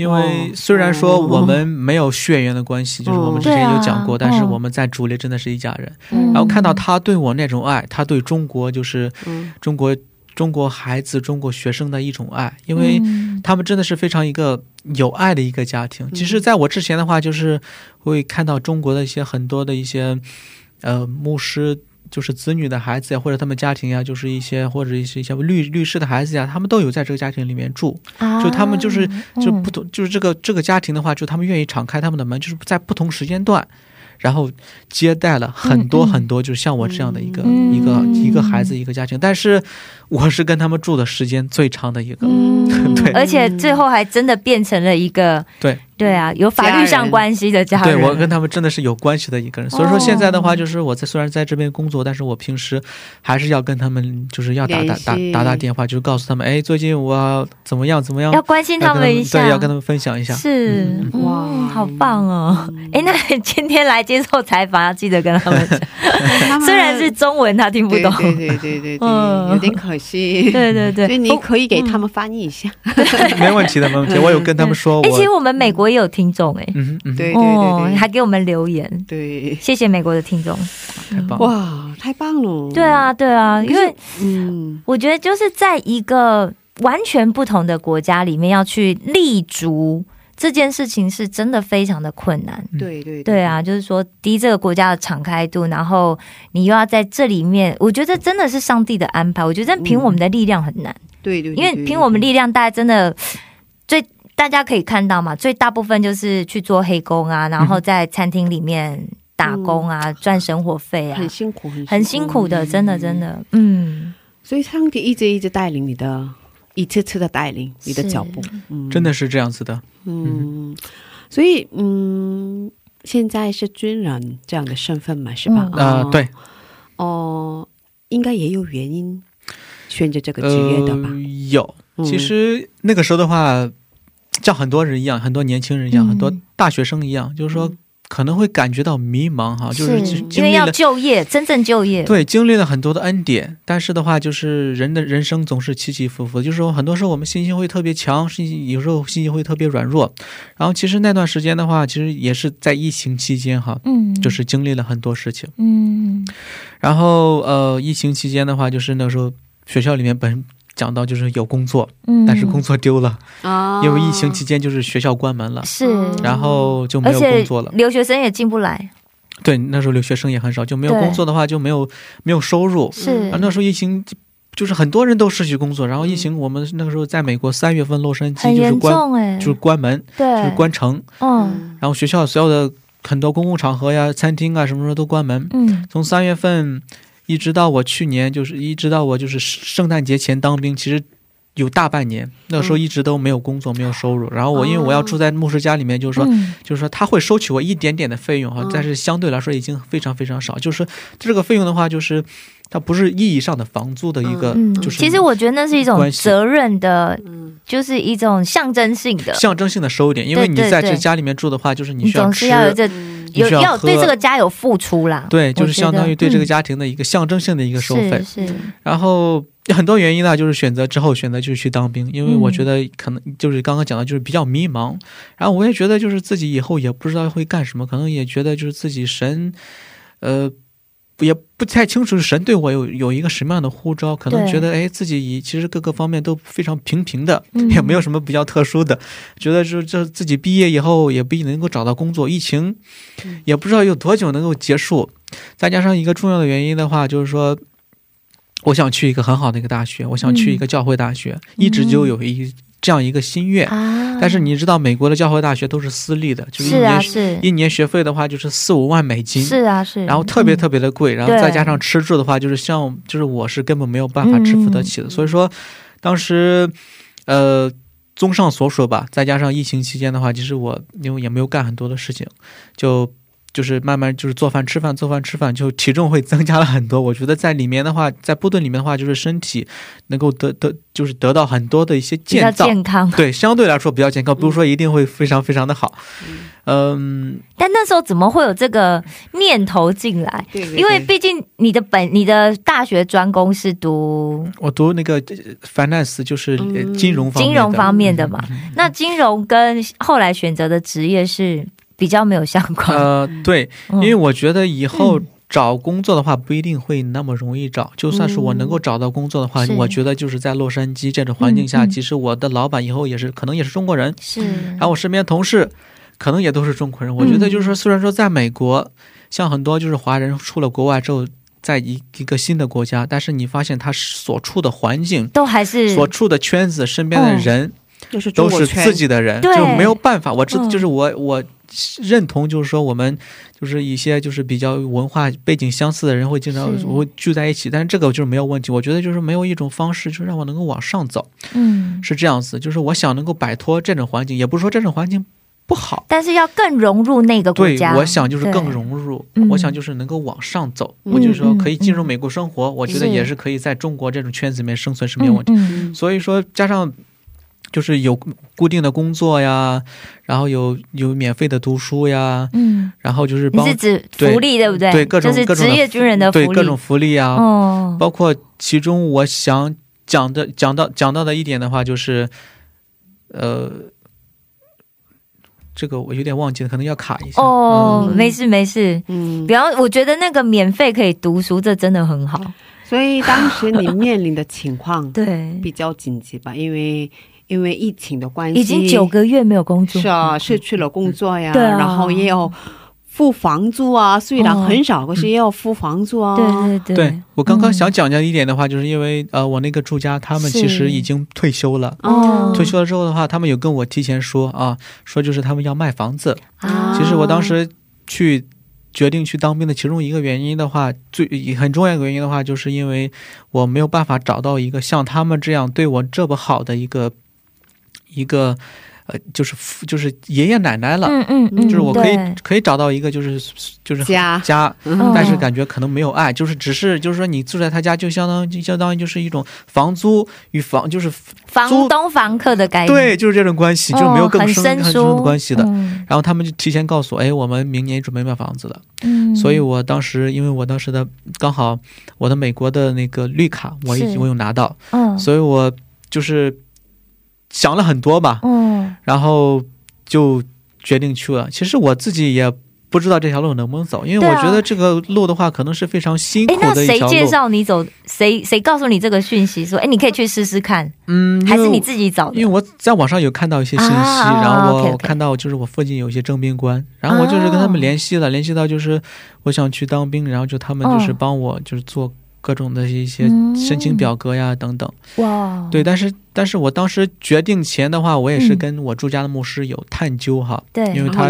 因为虽然说我们没有血缘的关系，就是我们之前有讲过，但是我们在主里真的是一家人。嗯然后看到他对我那种爱，他对中国就是嗯中国中国孩子、中国学生的一种爱，因为嗯他们真的是非常一个有爱的一个家庭。其实，在我之前的话，就是会看到中国的一些很多的一些呃牧师。就是子女的孩子呀，或者他们家庭呀，就是一些或者一些一些律律师的孩子呀，他们都有在这个家庭里面住。就他们就是就嗯不同，就是这个这个家庭的话，就他们愿意敞开他们的门，就是在不同时间段，然后接待了很多很多，就是像我这样的一个、嗯。一个一个孩子一个家庭。但是我是跟他们住的时间最长的一个，嗯。对。而且最后还真的变成了一个对对啊，有法律上关系的家人。对我跟他们真的是有关系的一个人。所以说现在的话，就是我在虽然在这边工作，但是我平时还是要跟他们就是要打打打打打电话，就是告诉他们，哎，最近我怎么样怎么样，要关心他们一下，对，要跟他们分享一下。是嗯哇、哇好棒哦！嗯哎、那今天来接受采访，要记得跟他们讲，们虽然是中文，他听不懂。对对对对对对，嗯有点可惜。对对对所以你不可以给他们翻译一下。没问题的，没问题。我有跟他们说，哎、我其实我们美国也有听众哎、嗯嗯哼，对对哦对，对还给我们留言，对，谢谢美国的听众。太棒了。哇，太棒了。对，啊，对啊，因为嗯，我觉得就是在一个完全不同的国家里面要去立足这件事情，是真的非常的困难。对对对啊，，就是说，第一，这个国家的敞开度，然后你又要在这里面，我觉得真的是上帝的安排。我觉得凭我们的力量很难，对对，因为凭我们力量，大家真的最大家可以看到嘛，最大部分就是去做黑工啊，然后在餐厅里面打工啊，赚生活费啊。很，辛苦，很很辛苦的，真的真。的，嗯，所以上帝一直一直带领你的，一次次的带领你的脚步，嗯。真的是这样子的。嗯，所以嗯，现在是军人这样的身份嘛，是吧？嗯。哦，呃对，哦，应该也有原因选择这个职业的吧？呃、有，嗯。其实那个时候的话，像很多人一样，很多年轻人一样，嗯很多大学生一样，就是说可能会感觉到迷茫哈，就是是因为要。就业，真正就业，对，经历了很多的恩典，但是的话，就是人的人生总是起起伏伏，就是说，很多时候我们信心会特别强，信心有时候信心会特别软弱。然后，其实那段时间的话，其实也是在疫情期间哈，嗯，就是经历了很多事情。嗯然后，呃，疫情期间的话，就是那时候学校里面本讲到就是有工作，嗯，但是工作丢了，啊因为疫情期间就是学校关门了，是，然后就没有工作了。留学生也进不来，对，那时候留学生也很少，就没有工作的话就没有没有收入。是然后那时候疫情。就是很多人都失去工作，然后疫情，我们那个时候在美国三月份洛杉矶就是关就是关门，对，就是关城，嗯然后学校所有的很多公共场合呀、餐厅啊什么时候都关门。嗯从三月份一直到我去年，就是一直到我就是圣诞节前当兵，其实有大半年，那个时候一直都没有工作，没有收入。然后我因为我要住在牧师家里面，就是说。嗯就是说他会收取我一点点的费用哈嗯，但是相对来说已经非常非常少。就是说这个费用的话，就是它不是意义上的房租的一个，嗯，就是其实我觉得那是一种责任的，嗯就是一种象征性的，象征性的收点。因为你在这家里面住的话，就是你需要吃是，要有这嗯有要要对这个家有付出啦，对，就是相当于对这个家家庭的一个象征性的一个收费。是是，然后很多原因呢，就是选择之后选择就是去当兵，因为我觉得可能就是刚刚讲的，就是比较迷茫。然后我也觉得就是自己以后也不知道会干什么，可能也觉得就是自己神，呃。也不太清楚神对我有有一个什么样的呼召，可能觉得哎自己以其实各个方面都非常平平的，嗯。也没有什么比较特殊的，觉得就是这自己毕业以后也不一定能够找到工作，疫情也不知道有多久能够结束，再加上一个重要的原因的话，就是说我想去一个很好的一个大学，我想去一个教会大学，一直就有一这样一个心愿。啊，但是你知道，美国的教会大学都是私立的，就是一是。年、一年学费的话就是四五万美金，是啊是，然后特别特别别的贵，然后再加上吃住的话，就是像就是我是根本没有办法支付得起的，所以说当时呃。综上所述吧，再加上疫情期间的话，其实我因为也没有干很多的事情，就就是慢慢就是做饭吃饭做饭吃饭，就体重会增加了很多。我觉得在里面的话，在部队里面的话，就是身体能够得得就是得到很多的一些比较建造，健康，对，相对来说比较健康，不是说一定会非常非常的好。嗯，但那时候怎么会有这个念头进来？对对因为毕竟你的本你的大学专攻是读我读那个呃 finance 就是金融方面的金融方面的嘛，那金融跟后来选择的职业是比较没有相关。呃，对，嗯因为我觉得以后找工作的话不一定会那么容易找。就算是我能够找到工作的话，是我觉得就是在洛杉矶这种环境下，其实我的老板以后也是可能也是中国人，是，然后我身边同事可能也都是中国人。我觉得就是说，虽然说在美国，像很多就是华人出了国外之后。在一一个新的国家，但是你发现他所处的环境、都还是所处的圈子、身边的嗯人，就是都是自己的人，就没有办法。我知嗯就是我我认同，就是说我们就是一些就是比较文化背景相似的人会经常会聚在一起，但是这个就是没有问题。我觉得就是没有一种方式，就是让我能够往上走，嗯，是这样子。就是我想能够摆脱这种环境，也不是说这种环境不好。但是要更融入那个国家对，家。我想就是更融入，嗯我想就是能够往上走。嗯我就是说可以进入嗯美国生活，我觉得也是可以在中国这种圈子里面生存是没有问题。所以说加上就是有固定的工作呀，然后有有免费的读书呀，嗯，然后就是帮你是指福利对不对？对各种就是各种职业军人的福利，对各种福利啊，哦，包括其中我想讲的讲到讲到的一点的话，就是呃。这个我有点忘记了，可能要卡一下。哦，嗯没事没事。嗯比，方，我觉得那个免费可以读书，这真的很好。所以当时你面临的情况 对，比较紧急吧，因为因为疫情的关系，已经九个月没有工作，是啊，失去了工作呀，对啊。然后也有付房租啊，虽然哦。很少，可是也要付房租啊。对对对。对我刚刚嗯想讲的一点的话，就是因为呃，我那个住家他们其实已经退休了。哦。退休了之后的话，他们有跟我提前说啊，说就是他们要卖房子。啊，其实我当时去决定去当兵的其中一个原因的话，最很重要一个原因的话，就是因为我没有办法找到一个像他们这样对我这么好的一个一个呃，就是父就是爷爷奶奶了，嗯嗯嗯，就是我可以可以找到一个就是就是家。家，嗯。但是感觉可能没有爱，就是只是就是说你住在他家，就相当于相当于就是一种房租与房就是房东房客的概念，对，就是这种关系，就是没有更哦很深、很深的关系的。嗯。然后他们就提前告诉我，哎，我们明年准备卖房子了。嗯。所以我当时，因为我当时的刚好我的美国的那个绿卡，我已经我有拿到，嗯。所以我就是想了很多吧，嗯然后就决定去了。其实我自己也不知道这条路能不能走，因为我觉得这个路的话，可能是非常辛哎，苦的一条路谁介。绍你走？谁谁告诉你这个讯息？说，哎，你可以去试试看，嗯，还是你自己找的？因为我在网上有看到一些信息，啊然后我看到就是我附近有一些征兵官，然后我就是跟他们联系了，联系到就是我想去当兵，然后就他们就是哦帮我就是做各种的一些嗯。申请表格呀等等。哇，对，但是但是我当时决定前的话，我也是嗯。跟我住家的牧师有探究哈，对，因为他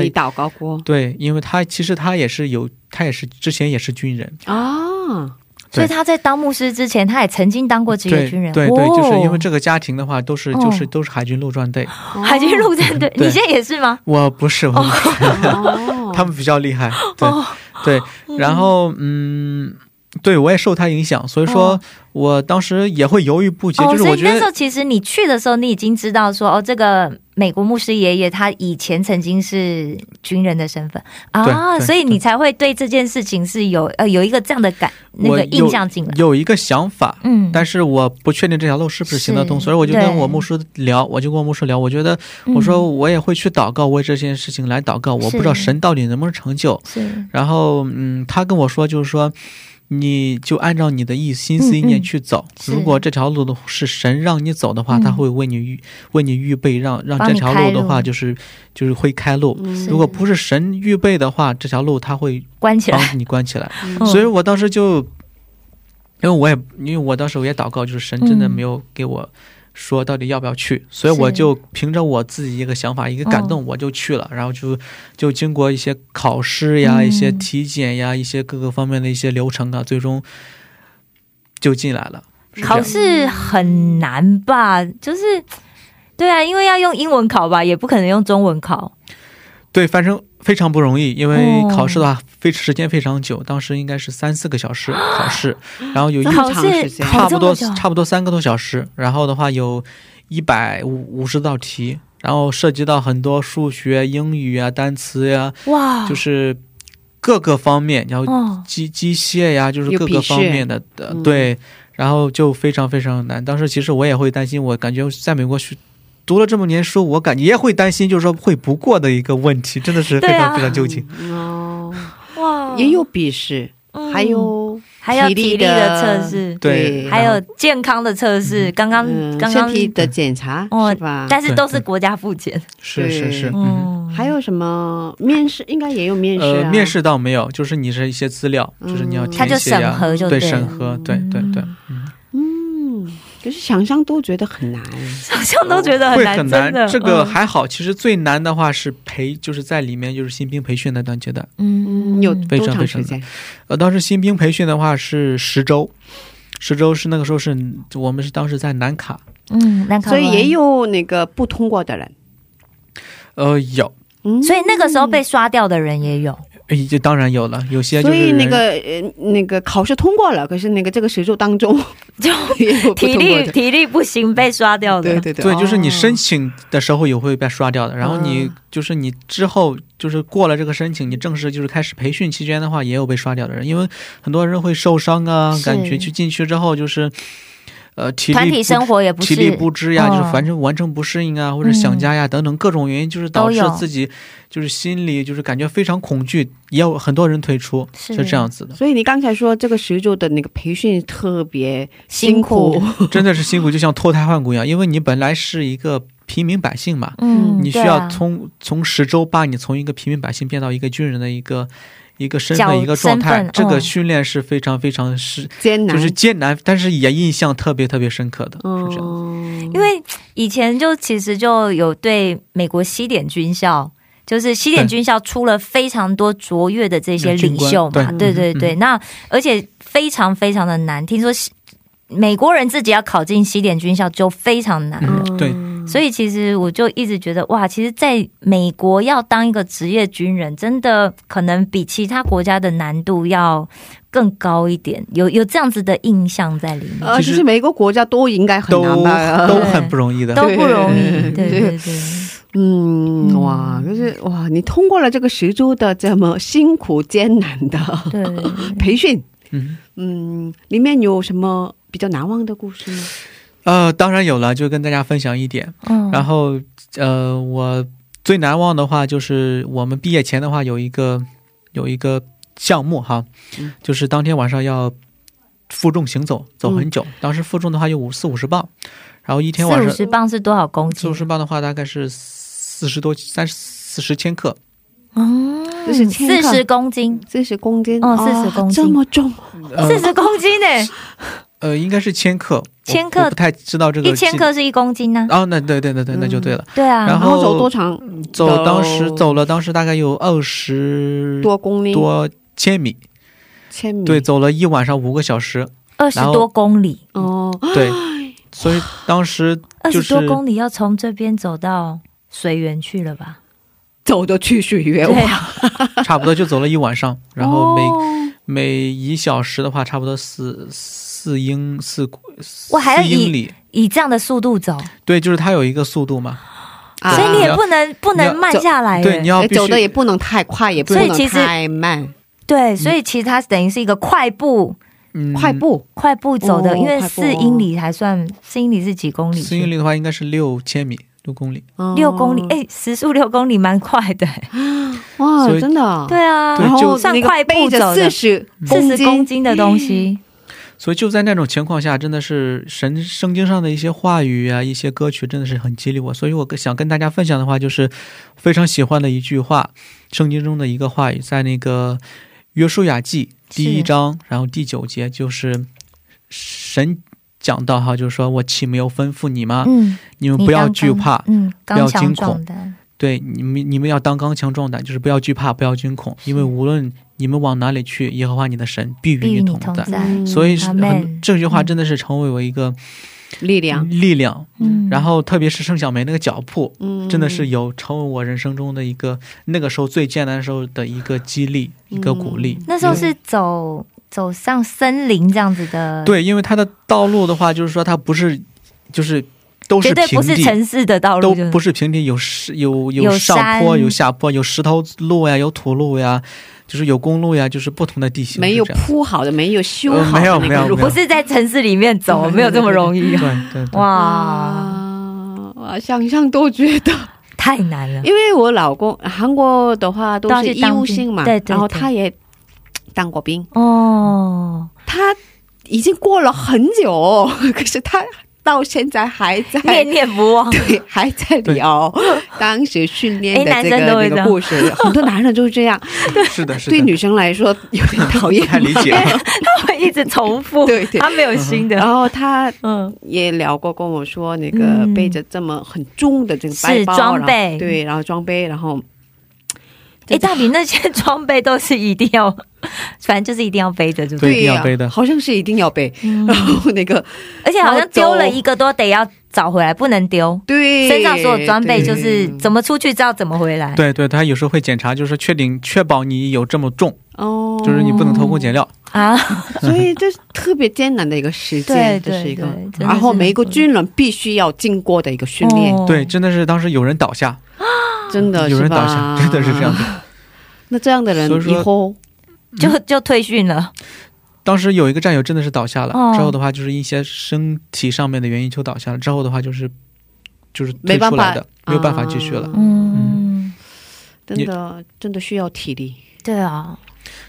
对，因为他其实他也是有，他也是之前也是军人，啊，所以他在当牧师之前，他也曾经当过职业军人。对对，哦就是因为这个家庭的话，都是就是哦都是海军陆战队，海军陆战队，你现在也是吗？我不是我。哦，他们比较厉害，对、哦。对，然后嗯，对我也受他影响，所以说、哦。我当时也会犹豫不决，哦，就是我觉所以那时候得其实你去的时候，你已经知道说，哦，这个美国牧师爷爷他以前曾经是军人的身份。啊，所以你才会对这件事情是有呃有一个这样的感那个印象进来。有一个想法。嗯，但是我不确定这条路是不是行得通，所以我就跟我牧师聊，我就跟我牧师聊，我觉得嗯。我说我也会去祷告，为这件事情来祷告，我不知道神到底能不能成就。是。然后嗯，他跟我说就是说，你就按照你的意心思意念去走。是。如果这条路的是神让你走的话，嗯。他会为你预为你预备，让让帮这条路的话就是就是会开路。嗯。如果不是神预备的话，这条路他会关起来，帮你关起来。嗯。所以我当时就，因为我也因为我当时我也祷告，就是神真的嗯没有给我说到底要不要去，所以我就凭着我自己一个想法一个感动，我就去了，然后就就经过一些考试呀、嗯一些体检呀、一些各个方面的一些流程啊，最终就进来了。考试很难吧？就是对啊，因为要用英文考吧，也不可能用中文考。对，反正非常不容易，因为哦。考试的话，非时间非常久，当时应该是三四个小时考试，然后有一这么考试长时间差不多差不多三个多小时，然后的话有一百五五十道题，然后涉及到很多数学、英语啊、单词呀、哇，就是各个方面，然后哦，机机械呀，就是各个方面的的、嗯。对，然后就非常非常难。当时其实我也会担心，我感觉在美国学。读了这么年书，我感觉也会担心，就是说会不过的一个问题，真的是非常、啊非常纠结。哦，哇，也有笔试，嗯还有还有体力的的测试，对还有健康的测试。刚刚嗯刚刚身体的检查哦是吧？但是都是国家附件。是是是，嗯。嗯，还有什么面试？应该也有面试啊。呃，面试倒没有，就是你是一些资料，嗯就是你要他就填写呀，审核就对对审核，对对对，嗯，嗯，可是想象都觉得很难。想象都觉得很难，会很难真的。。这个嗯还好，其实最难的话是培，就是在里面就是新兵培训那段阶段。嗯嗯，有多非常非常长时间？呃，当时新兵培训的话是十周，十周是那个时候是我们是当时在南卡，嗯，南卡所以也，有那个不通过的人。呃，有，嗯，所以那个时候被刷掉的人也有。诶这当然有了，有些就是所以那个呃那个考试通过了，可是那个这个十周当中就 体。力体力不行被刷掉的，对对对，对，就是你哦。申请的时候也会被刷掉的，然后你嗯就是你之后就是过了这个申请，你正式就是开始培训期间的话，也有被刷掉的人，因为很多人会受伤啊，感觉去进去之后就是，呃，体团体力不生活也不是体力不支呀，嗯就是反正完成不适应啊，或者想家呀等等各种原因，就是导致自己就是心里就是感觉非常恐惧，也有很多人退出，是。是这样子的，所以你刚才说这个十周的那个培训特别辛辛苦，真的是辛苦，就像脱胎换骨一样，因为你本来是一个平民百姓嘛，嗯，你需要从、从十周把你从一个平民百姓变到一个军人的一个一个身角份一个状态这个嗯。训练是非常非常是艰难，就是艰难，但是也印象特别特别深刻的，是这样。因为以前就其实就有对美国西点军校。就是西点军校出了非常多卓越的这些领袖嘛，对。对对。那而且非常非常的难，听说美国人自己要考进西点军校就非常难。了。对所以其实我就一直觉得，哇，其实在美国要当一个职业军人，真的可能比其他国家的难度要更高一点，有有这样子的印象在里面，呃，其实每个国家都应该很难吧？都很不容易的。都不容易。对对对对，嗯，嗯哇，就是哇，你通过了这个十周的这么辛苦艰难的对 培训，嗯，嗯，里面有什么比较难忘的故事吗？呃，当然有了，就跟大家分享一点。嗯，然后，呃，我最难忘的话就是我们毕业前的话有一个有一个项目哈，嗯就是当天晚上要负重行走，走很久。当时负重的话有五四五十磅，然后一天晚上四五十磅是多少公斤四五？十磅的话大概是四十多三四十千克。哦，四十千克四十公斤，四十公斤哦四十公斤这么重，呃四十公斤呢？呃，应该是千克，千克不太知道这个一千克是一公斤呢？哦，那对对对对，那就对了。对啊，然然后走多长？走当时走了，当时大概有二十多公里？多千米，千米？对，走了一晚上五个小时，二十多公里，哦，对，所以当时二就是十多公里要从这边走到水源去了吧？走的去水源对 差不多就走了一晚上，然后每、哦每一小时的话，差不多四四英四我还要以英里，以这样的速度走，对，就是它有一个速度嘛，啊。所以你也不能不能慢下来。对，你要走的也不能太快，也不能所以其实太慢，对，所以其实它等于是一个快步。嗯。快步？快步走的，哦因为四英里还算四英里是几公里？四英里的话应该是六千米，六公里。六公里，哦哎，时速六公里蛮快的。哇真的，对啊，然后对就算快步走的四十四十公斤的东西，所以就在那种情况下，真的是神圣经上的一些话语啊，一些歌曲，真的是很激励我。所以我想跟大家分享的话，就是非常喜欢的一句话，圣经中的一个话语，在那个约书亚记第一章，然后第九节，就是神讲到哈，就是说我岂没有吩咐你吗？嗯，你们不要惧怕，嗯，不要惊恐的，对你们，你们要当刚强壮胆，就是不要惧怕，不要惊恐，因为无论你们往哪里去，耶和华你的神必与你你同在。同在。嗯所以这句话真的是成为我一个力量，力量。嗯，然后特别是盛小梅那个脚步，嗯，真的是有成为我人生中的一个那个时候最艰难的时候的一个激励，一个鼓励。那时候是走走上森林这样子的，，对，因为它的道路的话，就是说它不是，就是都绝是平地。对不是城市的道路，都就是不是平地，有石有有上坡，有下坡，有石头路呀，有土路呀，就是有公路呀，就是不同的地形。没有铺好的，没有修呃好的没有没有不是在城市里面走，没有这么容易。对对对，哇，啊，哇，想象都觉得，太难了。因为我老公韩国的话都是义务性嘛，对对然后他也当过兵，哦，他已经过了很久，可是他到现在还在念念不忘。对，还在聊当时训练的哎这个那男生都会这样。个故事，很多男人就是这样，对。是的，是的，对女生来说有点讨厌。不。太理解。他会一直重复，对对。他没有新的。然后他嗯，也聊过跟我说，那个嗯。背着这么很重的这个背是包，然后装备对，然后装备，然后哎，到底那些装备都是一定要，反正就是一定要背着，对不对对？一定要背的好像是一定要背。嗯然后那个而且好像丢了一个都得要找回来，不能丢。对身上所有装备就是怎么出去知道怎么回来。对对，他有时候会检查，就是确定确保你有这么重，哦，就是你不能偷工减料。啊，所以这是特别艰难的一个时间，对这是一个对对真的是，然后每一个军人必须要经过的一个训练，哦对，真的是当时有人倒下，真的有人倒下，真的是这样子。那这样的人以后就就退训了。当时有一个战友真的是倒下了，哦。之后的话就是一些身体上面的原因就倒下了，之后的话就是就是没办法退出来的，没有办法继续了。啊。嗯，真的真的需要体力，对啊，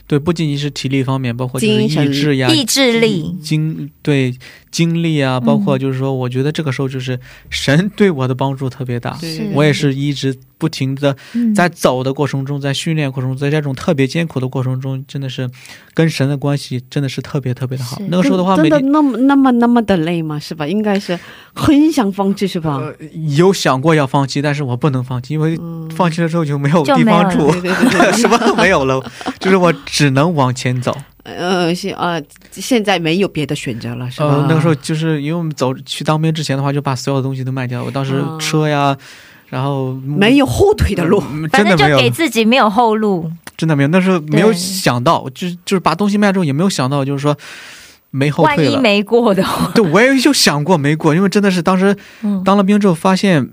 对，不仅仅是体力方面，包括就是意志呀、意志力，精对精力啊，包括就是说，我觉得这个时候就是神 对我的帮助特别大。我也是一直不停的嗯在走的过程中，在训练过程中，在这种特别艰苦的过程中，真的是跟神的关系真的是特别特别的好。那个时候的话，真每天的那么那么那么的累吗？是吧？应该是很想放弃，是吧？呃有想过要放弃，但是我不能放弃，因为嗯放弃了之后就没有地方住对，对对对，什么都没有了，就是我只能往前走。呃，现呃，现在没有别的选择了，是吧？呃，那个时候就是因为我们走去当兵之前的话，就把所有的东西都卖掉。我当时哦车呀，然后没有后腿的路，真的没有正就给，自己没有后路。真的没有。那时候没有想到，就就是把东西卖之后，也没有想到，就是说没后万一。没过的话，对，我也就想过没过，因为真的是当时嗯当了兵之后，发现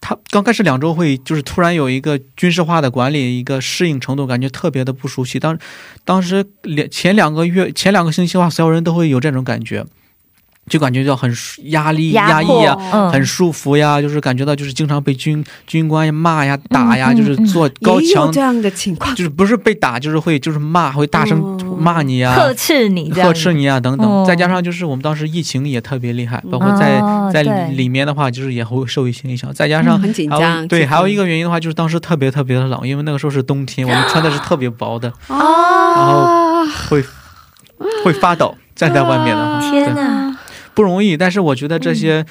他刚开始两周会就是突然有一个军事化的管理，一个适应程度，感觉特别的不熟悉。当当时两前两个月前两个星期的话，所有人都会有这种感觉，就感觉到很压力压抑迫呀、嗯，很束缚呀，就是感觉到就是经常被军军官骂呀、打呀，就是做高也有强这，样的情况。就是不是被打，就是会就是骂，会大声哦。骂你呀、呵斥你呵斥你啊等等，哦。再加上就是我们当时疫情也特别厉害，包括在、在里面的话，就是也会受一些影响。再加上很紧张，对，还有一个原因的话，就是当时特别特别的冷，因为那个时候是冬天，我们穿的是特别薄的，然后，会会发抖。站在外面的话，天对。哪，不容易。但是我觉得这些，嗯。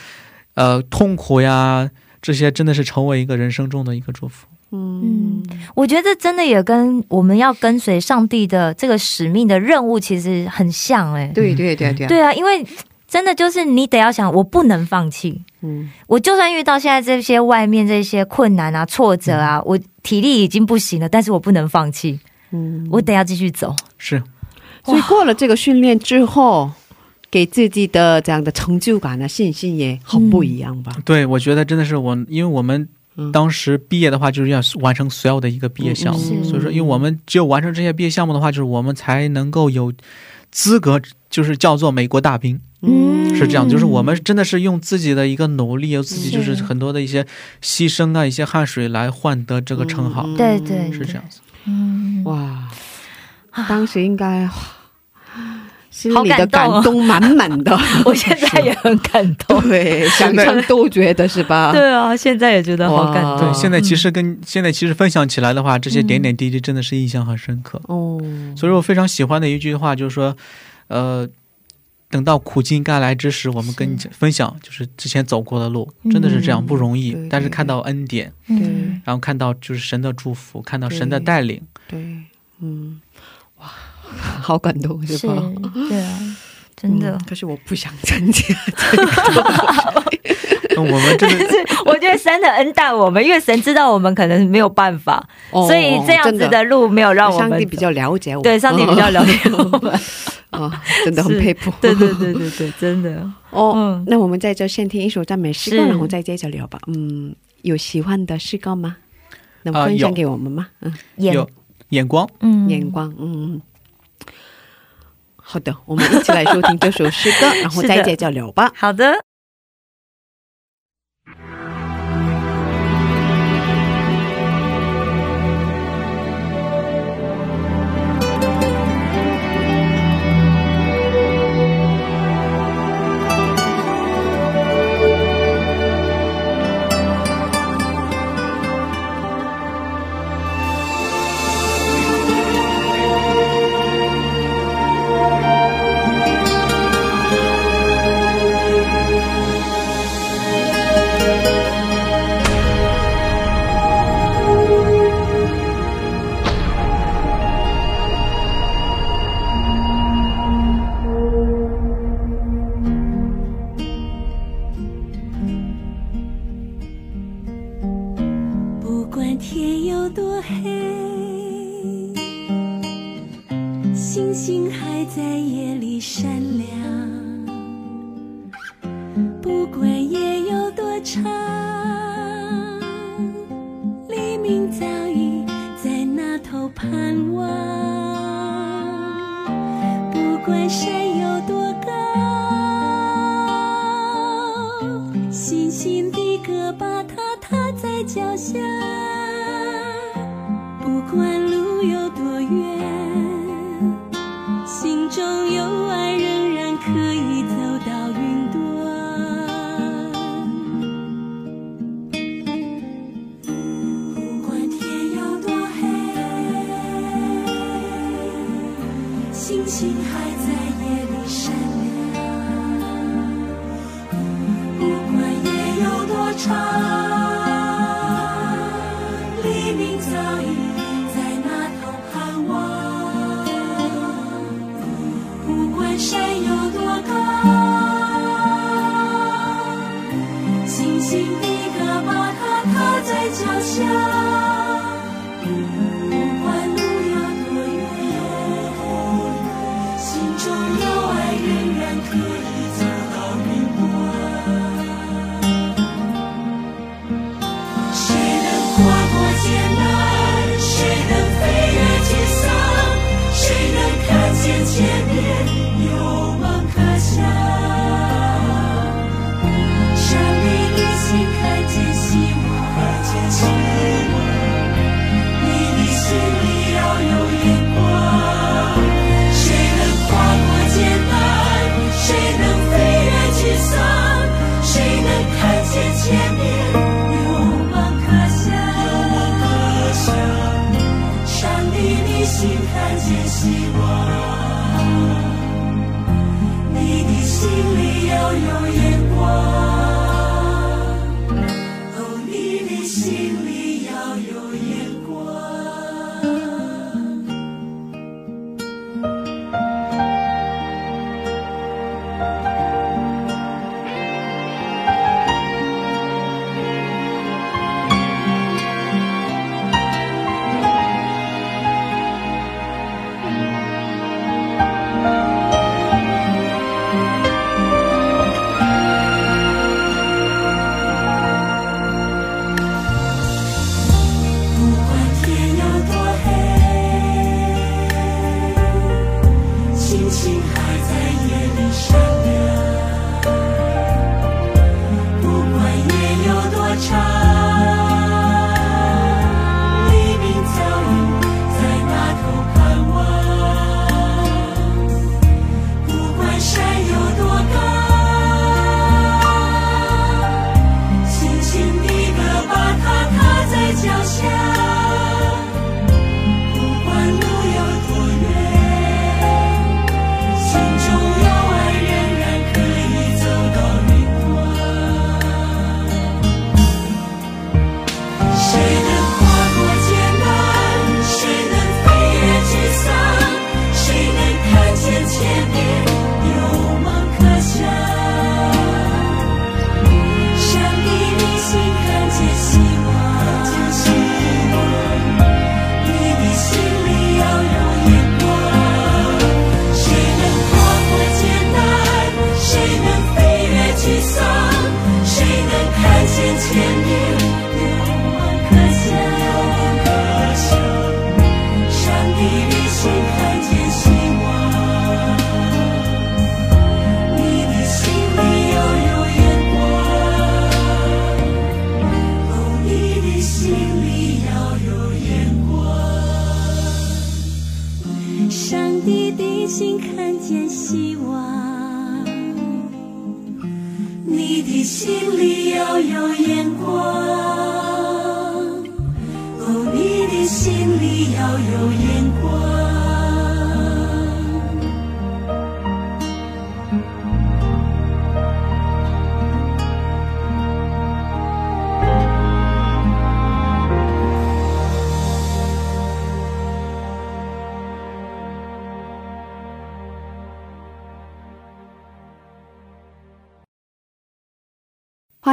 呃，痛苦呀，这些真的是成为一个人生中的一个祝福。嗯，我觉得真的也跟我们要跟随上帝的这个使命的任务其实很像哎、对对对对，对啊，因为真的就是你得要想，我不能放弃。嗯。我就算遇到现在这些外面这些困难啊、挫折啊，我体力已经不行了，但是我不能放弃，嗯，我得要继续走。是，所以过了这个训练之后，给自己的这样的成就感啊、信心也很不一样吧？对，我觉得真的是我，因为我们嗯。当时毕业的话，就是要完成所有的一个毕业项目，嗯所以说，因为我们只有完成这些毕业项目的话，就是我们才能够有资格，就是叫做美国大兵，嗯。是这样，就是我们真的是用自己的一个努力，有自己就是是很多的一些牺牲啊，一些汗水来换得这个称号，嗯。对对是这样子。嗯，哇，当时应该哇心好里的感动哦感动满满的，我现在也很感动。对，想象都觉得是吧？对啊，现在也觉得好感动。对，现在其实跟现在其实分享起来的话，这些点点滴滴真的是印象很深刻。哦，所以我非常喜欢的一句话就是说，呃，等到苦尽甘来之时，我们跟你分享就是之前走过的路，真的是这样不容易。但是看到恩典，嗯。然后看到就是神的祝福，看到神的带领，对，嗯，哇，好感动是是吧？，对啊，真的嗯。可是我不想参加，那我们真的 是我觉得神的恩待我们，因为神知道我们可能没有办法，所以这样子的路没有让我们上帝比较了解我们，对上帝比较了解我们。啊，真的很是佩服。对对对对对，真的。哦，嗯那我们在这先听一首赞美诗歌，然后再接着聊吧。嗯，有喜欢的诗歌吗？能啊分享给我们吗？嗯，眼有眼光。嗯眼光，嗯嗯。好的，我们一起来收听这首诗歌，然后再接着聊吧。好的。多黑，星星还在夜里闪亮。不管夜有多长，黎明早已在那头盼望。不管山有多高，星星的歌把它踏在脚下。中有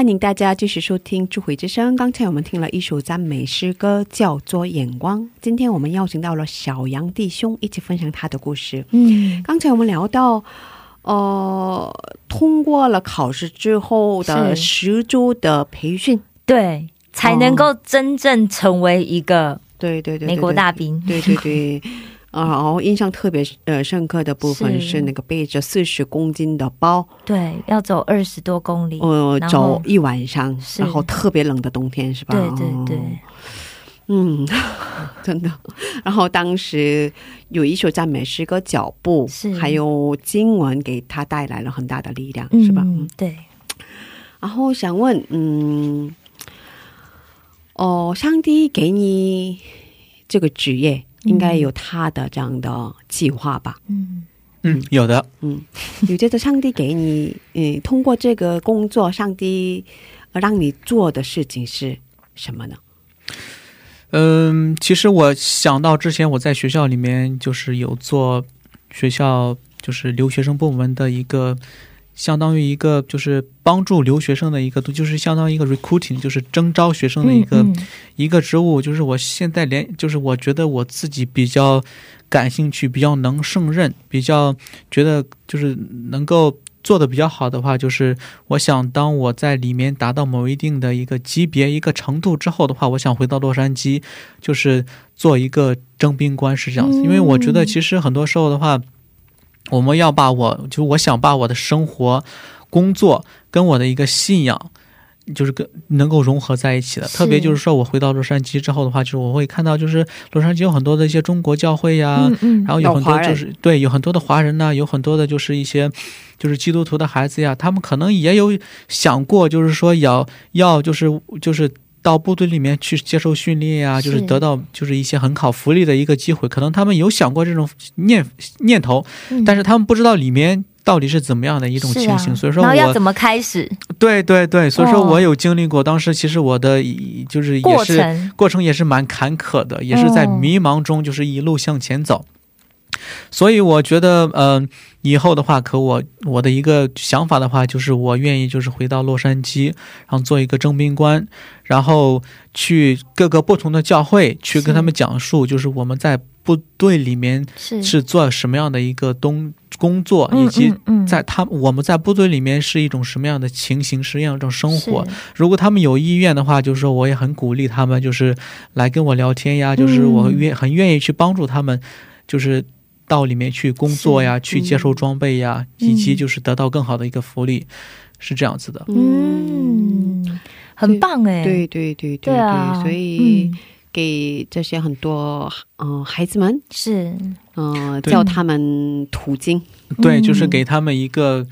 欢迎大家继续收听《智慧之声》。刚才我们听了一首赞美诗歌，叫做《眼光》。今天我们邀请到了小杨弟兄一起分享他的故事。嗯，刚才我们聊到，呃，通过了考试之后的十周的培训，对，才能够真正成为一个对对对对美国大兵。对对对。啊，然后印象特别呃深刻的部分是是那个背着四十公斤的包，对，要走二十多公里。呃，走一晚上，然后特别冷的冬天是吧？对对对哦，嗯，真的。然后当时有一首赞美诗歌《脚步是》，还有经文给他带来了很大的力量，嗯是吧？嗯对，然后想问，嗯，哦，上帝给你这个职业，应该有他的这样的计划吧？嗯嗯，有的。嗯，你觉得上帝给你，嗯，通过这个工作，上帝呃让你做的事情是什么呢？嗯，其实我想到之前我在学校里面就是有做学校就是留学生部门的一个，相当于一个就是帮助留学生的一个，就是相当于一个 recruiting，就是征招学生的一个、嗯一个职务。就是我现在连就是我觉得我自己比较感兴趣，比较能胜任，比较觉得就是能够。做的比较好的话，就是我想当我在里面达到某一定的一个级别、一个程度之后的话，我想回到洛杉矶，就是做一个征兵官是这样子。因为我觉得其实很多时候的话，我们要把我就我想把我的生活、工作跟我的一个信仰。就是跟能够融合在一起的，特别就是说我回到洛杉矶之后的话，就是我会看到，就是洛杉矶有很多的一些中国教会呀，嗯嗯，然后有很多就是对，有很多的华人呐、有很多的就是一些就是基督徒的孩子呀，他们可能也有想过，就是说要要就是就是到部队里面去接受训练呀，就是是得到就是一些很好福利的一个机会，可能他们有想过这种念念头，嗯但是他们不知道里面。到底是怎么样的一种情形？所以说我怎么开始对对对，所以说哦我有经历过。当时其实我的就是也过是程？过程也是蛮坎坷的，也是在哦迷茫中，就是一路向前走。所以我觉得，嗯、以后的话，可我我的一个想法的话，就是我愿意就是回到洛杉矶，然后做一个征兵官，然后去各个不同的教会去跟他们讲述，就是我们在部队里面是。是做什么样的一个东工作，嗯以及在他我们在部队里面是一种什么样的情形，什么样一种生活。如果他们有意愿的话，就是说我也很鼓励他们，就是来跟我聊天呀，就是我愿很愿意去帮助他们，就是到里面去工作呀，去接受装备呀，嗯。以及就是得到更好的一个福利，是这样子的。嗯，很棒哎，对对对对对啊，所以嗯给这些很多嗯、呃孩子们，是。嗯、教他们途径，对，嗯。就是给他们一个。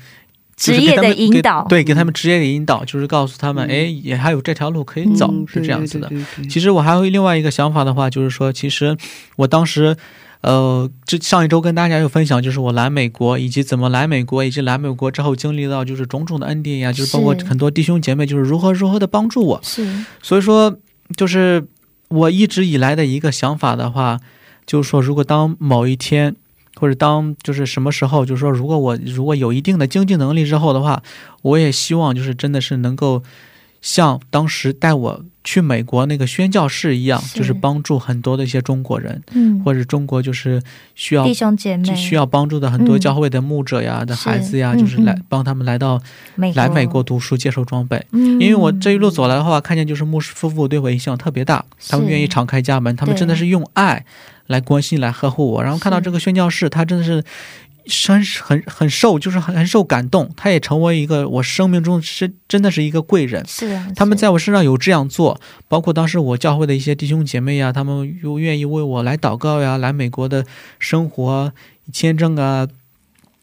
就是职业的引导。对，给他们职业的引导，就是告诉他们，嗯。哎，也还有这条路可以走，嗯是这样子的。。对对对对对。其实我还有另外一个想法的话，就是说，其实我当时，呃，这上一周跟大家有分享，就是我来美国，以及怎么来美国，以及来美国之后经历到就是种种的恩典呀，就是包括很多弟兄姐妹就是如何如何的帮助我。是，所以说，就是我一直以来的一个想法的话，就是说，如果当某一天。或者当就是什么时候，就是说，如果我如果有一定的经济能力之后的话，我也希望就是真的是能够像当时带我去美国那个宣教士一样，是。就是帮助很多的一些中国人，嗯，或者中国就是需要弟兄姐妹。就需要帮助的很多嗯教会的牧者呀、的孩子呀，是。就是来帮他们来到美来美国，读书、接受装备。嗯。因为我这一路走来的话，看见就是牧师夫妇对我影响特别大，他们愿意敞开家门，他们真的是用爱来关心、来呵护我。然后看到这个宣教士，他真的是很很很受，就是很很受感动。他也成为一个我生命中是真的是一个贵人。是啊，他们在我身上有这样做，包括当时我教会的一些弟兄姐妹呀，他们又愿意为我来祷告呀，来美国的生活、签证啊、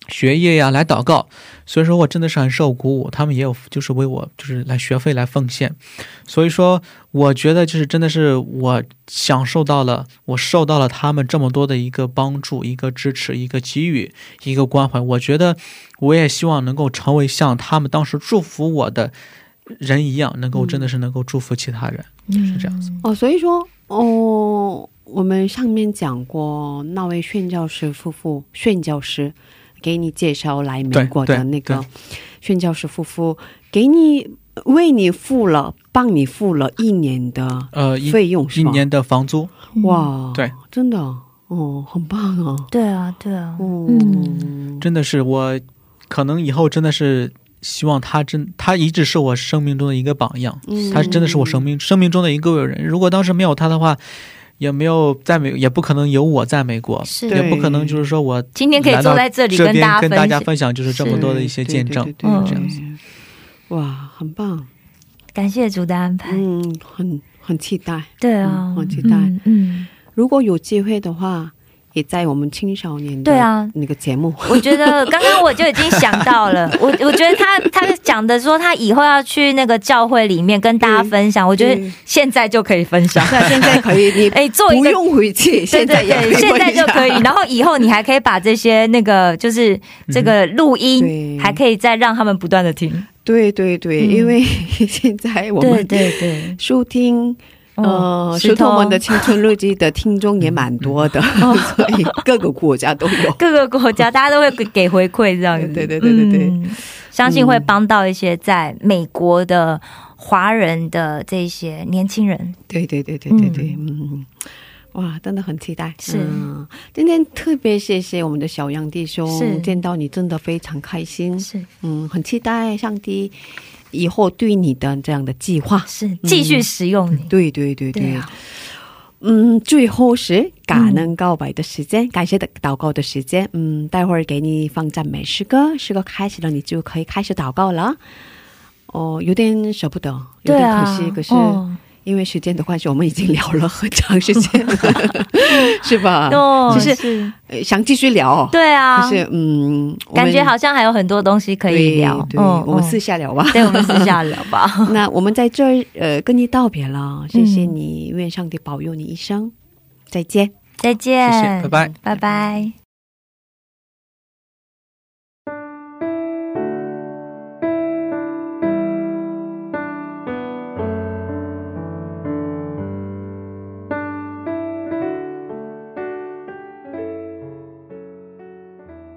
学业呀来祷告，所以说我真的是很受鼓舞。他们也有就是为我就是来学费来奉献，所以说我觉得就是真的是我享受到了，我受到了他们这么多的一个帮助、一个支持、一个给予、一个关怀。我觉得我也希望能够成为像他们当时祝福我的人一样，能够真的是能够祝福其他人。是这样子哦，所以说哦，我们上面讲过那位宣教师夫妇，宣教师给你介绍来美国的那个对。宣教师夫妇，给你为你付了，帮你付了一年的呃，费用？一年的房租，嗯。哇，对，真的哦，很棒啊，对啊，对啊，哦，嗯。真的是我可能以后真的是希望他真他一直是我生命中的一个榜样，嗯。他真的是我生命生命中的一个人。如果当时没有他的话，也没有在美，也不可能有我在美国，是。也不可能就是说我今天可以坐在这里跟大家跟大家分享，就是这么多的一些见证。对。对对嗯。对对对哇，很棒，感谢主的安排。嗯，很很期待。对啊。嗯，好期待。嗯嗯，如果有机会的话，也在我们青少年对啊那个节目，我觉得 刚刚我就已经想到了，我我觉得他他讲的说他以后要去那个教会里面跟大家分享，我觉得现在就可以分享。那现在可以，你 哎，做不用回去，现在现在就可以。然后以后你还可以把这些那个就是这个录音，对还可以再让他们不断的听。对对对，嗯因为 现在我对们对对，收听。呃，石石头们的青春日记的听众也蛮多的，所以各个国家都有。各个国家大家都会给给回馈这样子。对对对对对对嗯相信会帮到一些在美国的华人的这些年轻人。对对对对对对，嗯，哇，真的很期待。是嗯今天特别谢谢我们的小杨弟兄，见到你真的非常开心。是嗯，很期待上帝以后对你的这样的计划。是，继续使用你。对对对对，对啊，嗯，最后是感恩告白的时间，感谢的祷告的时间。嗯，待会儿给你放赞美诗歌，诗歌开始了，你就可以开始祷告了。哦，有点舍不得，有点可惜，可是。哦因为时间的关系，我们已经聊了很长时间了，是吧？哦，就是呃想继续聊，对啊，就是嗯，感觉好像还有很多东西可以聊。对，对嗯我们私嗯下聊吧。对，我们私下聊吧。那我们在这儿呃跟你道别了，谢谢嗯你，愿上帝保佑你一生，再见。再见，谢谢拜拜，拜拜。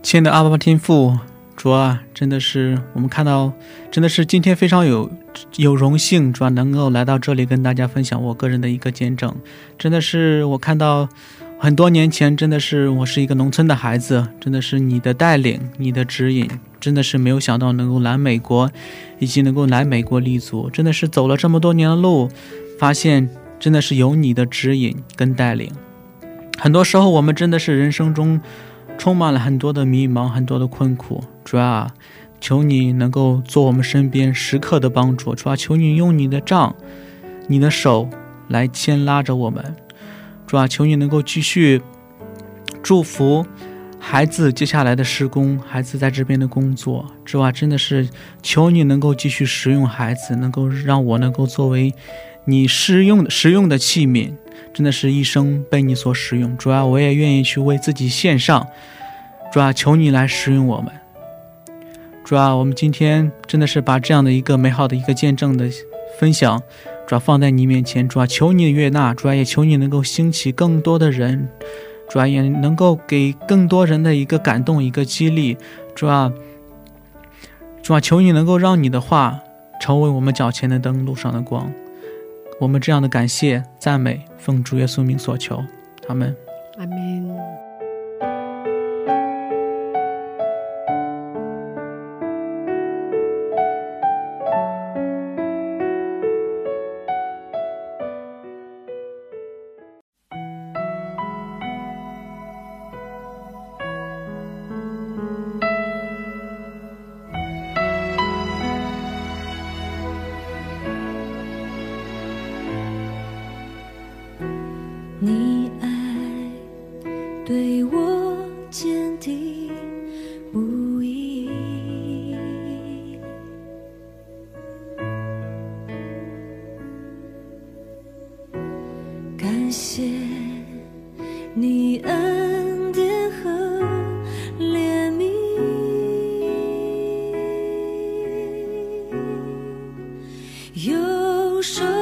亲爱的阿爸爸天父，主啊，真的是我们看到，真的是今天非常有有荣幸，主啊能够来到这里跟大家分享我个人的一个见证。真的是我看到很多年前，真的是我是一个农村的孩子，真的是你的带领，你的指引，真的是没有想到能够来美国，以及能够来美国立足，真的是走了这么多年的路，发现真的是有你的指引跟带领。很多时候，我们真的是人生中。充满了很多的迷茫，很多的困苦。主啊，求你能够做我们身边时刻的帮助。主啊，求你用你的杖、你的手来牵拉着我们。主啊，求你能够继续祝福孩子接下来的施工，孩子在这边的工作。主啊，真的是求你能够继续使用孩子，能够让我能够作为你使用实用的器皿。真的是一生被你所使用，主啊，我也愿意去为自己献上。主啊，求你来使用我们。主啊，我们今天真的是把这样的一个美好的一个见证的分享，主啊放在你面前。主啊，求你悦纳，主啊也求你能够兴起更多的人，主啊也能够给更多人的一个感动，一个激励。主啊，主啊，求你能够让你的话成为我们脚前的灯，路上的光。我们这样的感谢、赞美，奉主耶稣名所求，他们。有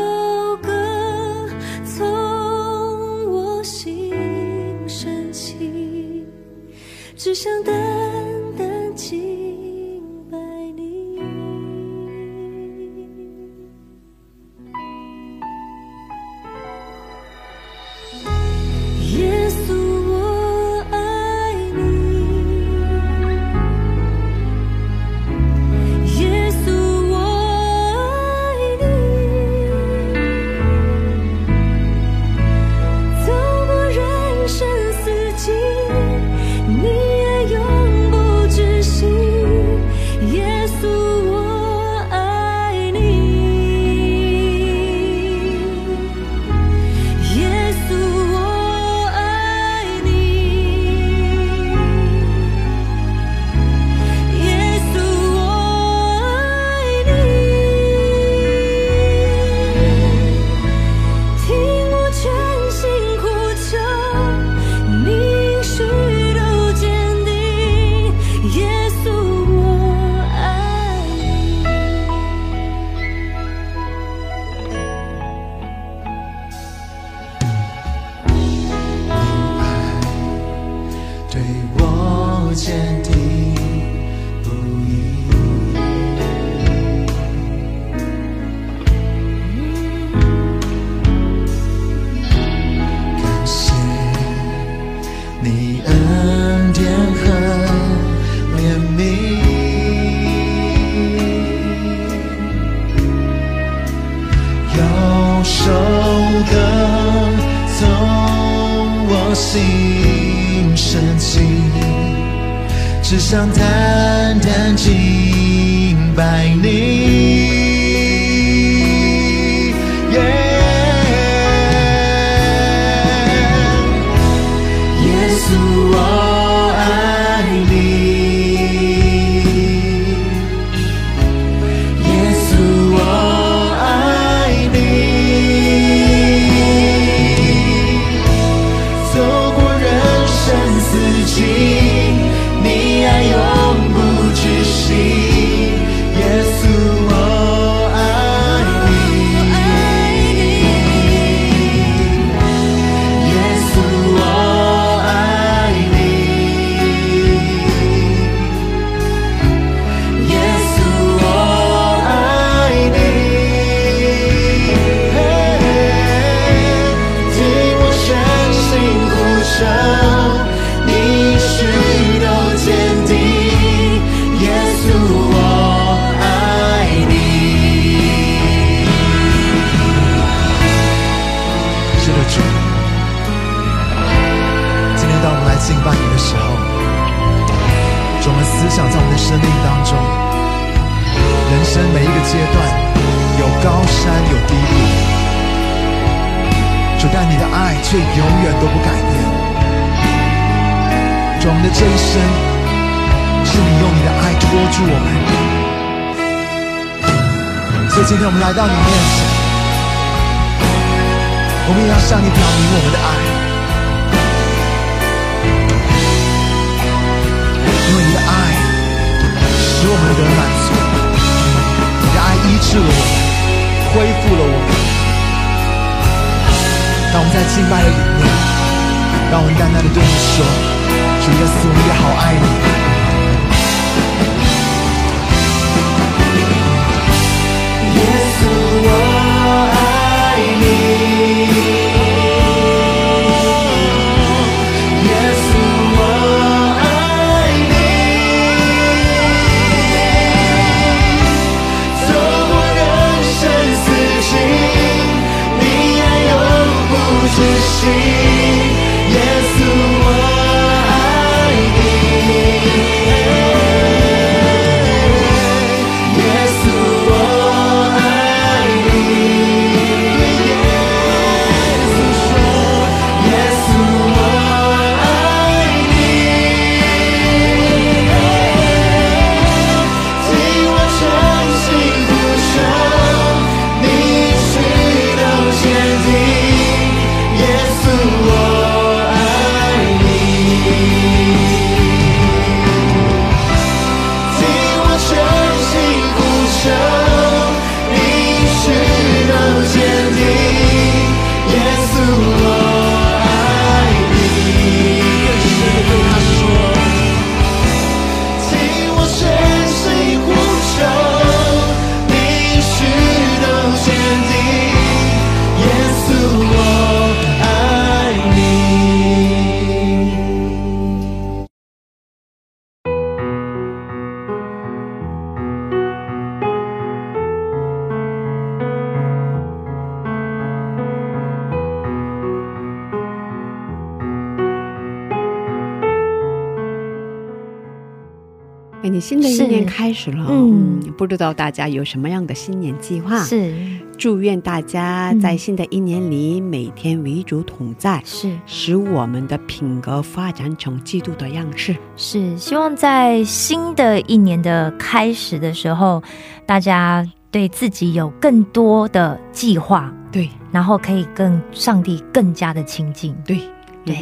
知道大家有什么样的新年计划？是祝愿大家嗯在新的一年里，每天为主同在，是使我们的品格发展成基督的样式。是，希望在新的一年的开始的时候，大家对自己有更多的计划，对然后可以跟上帝更加的亲近。对对，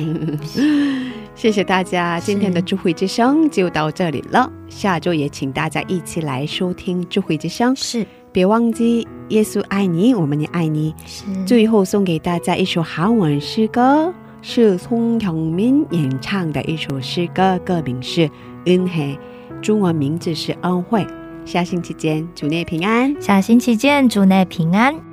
谢谢大家，今天的智慧之声就到这里了。下周也请大家一起来收听智慧之声，是别忘记耶稣爱你，我们也爱你。是，最后送给大家一首韩文诗歌《是宋경민演唱的一首诗歌，歌名是《恩惠》，中文名字是恩惠。下星期见，主内平安。下星期见，主内平安。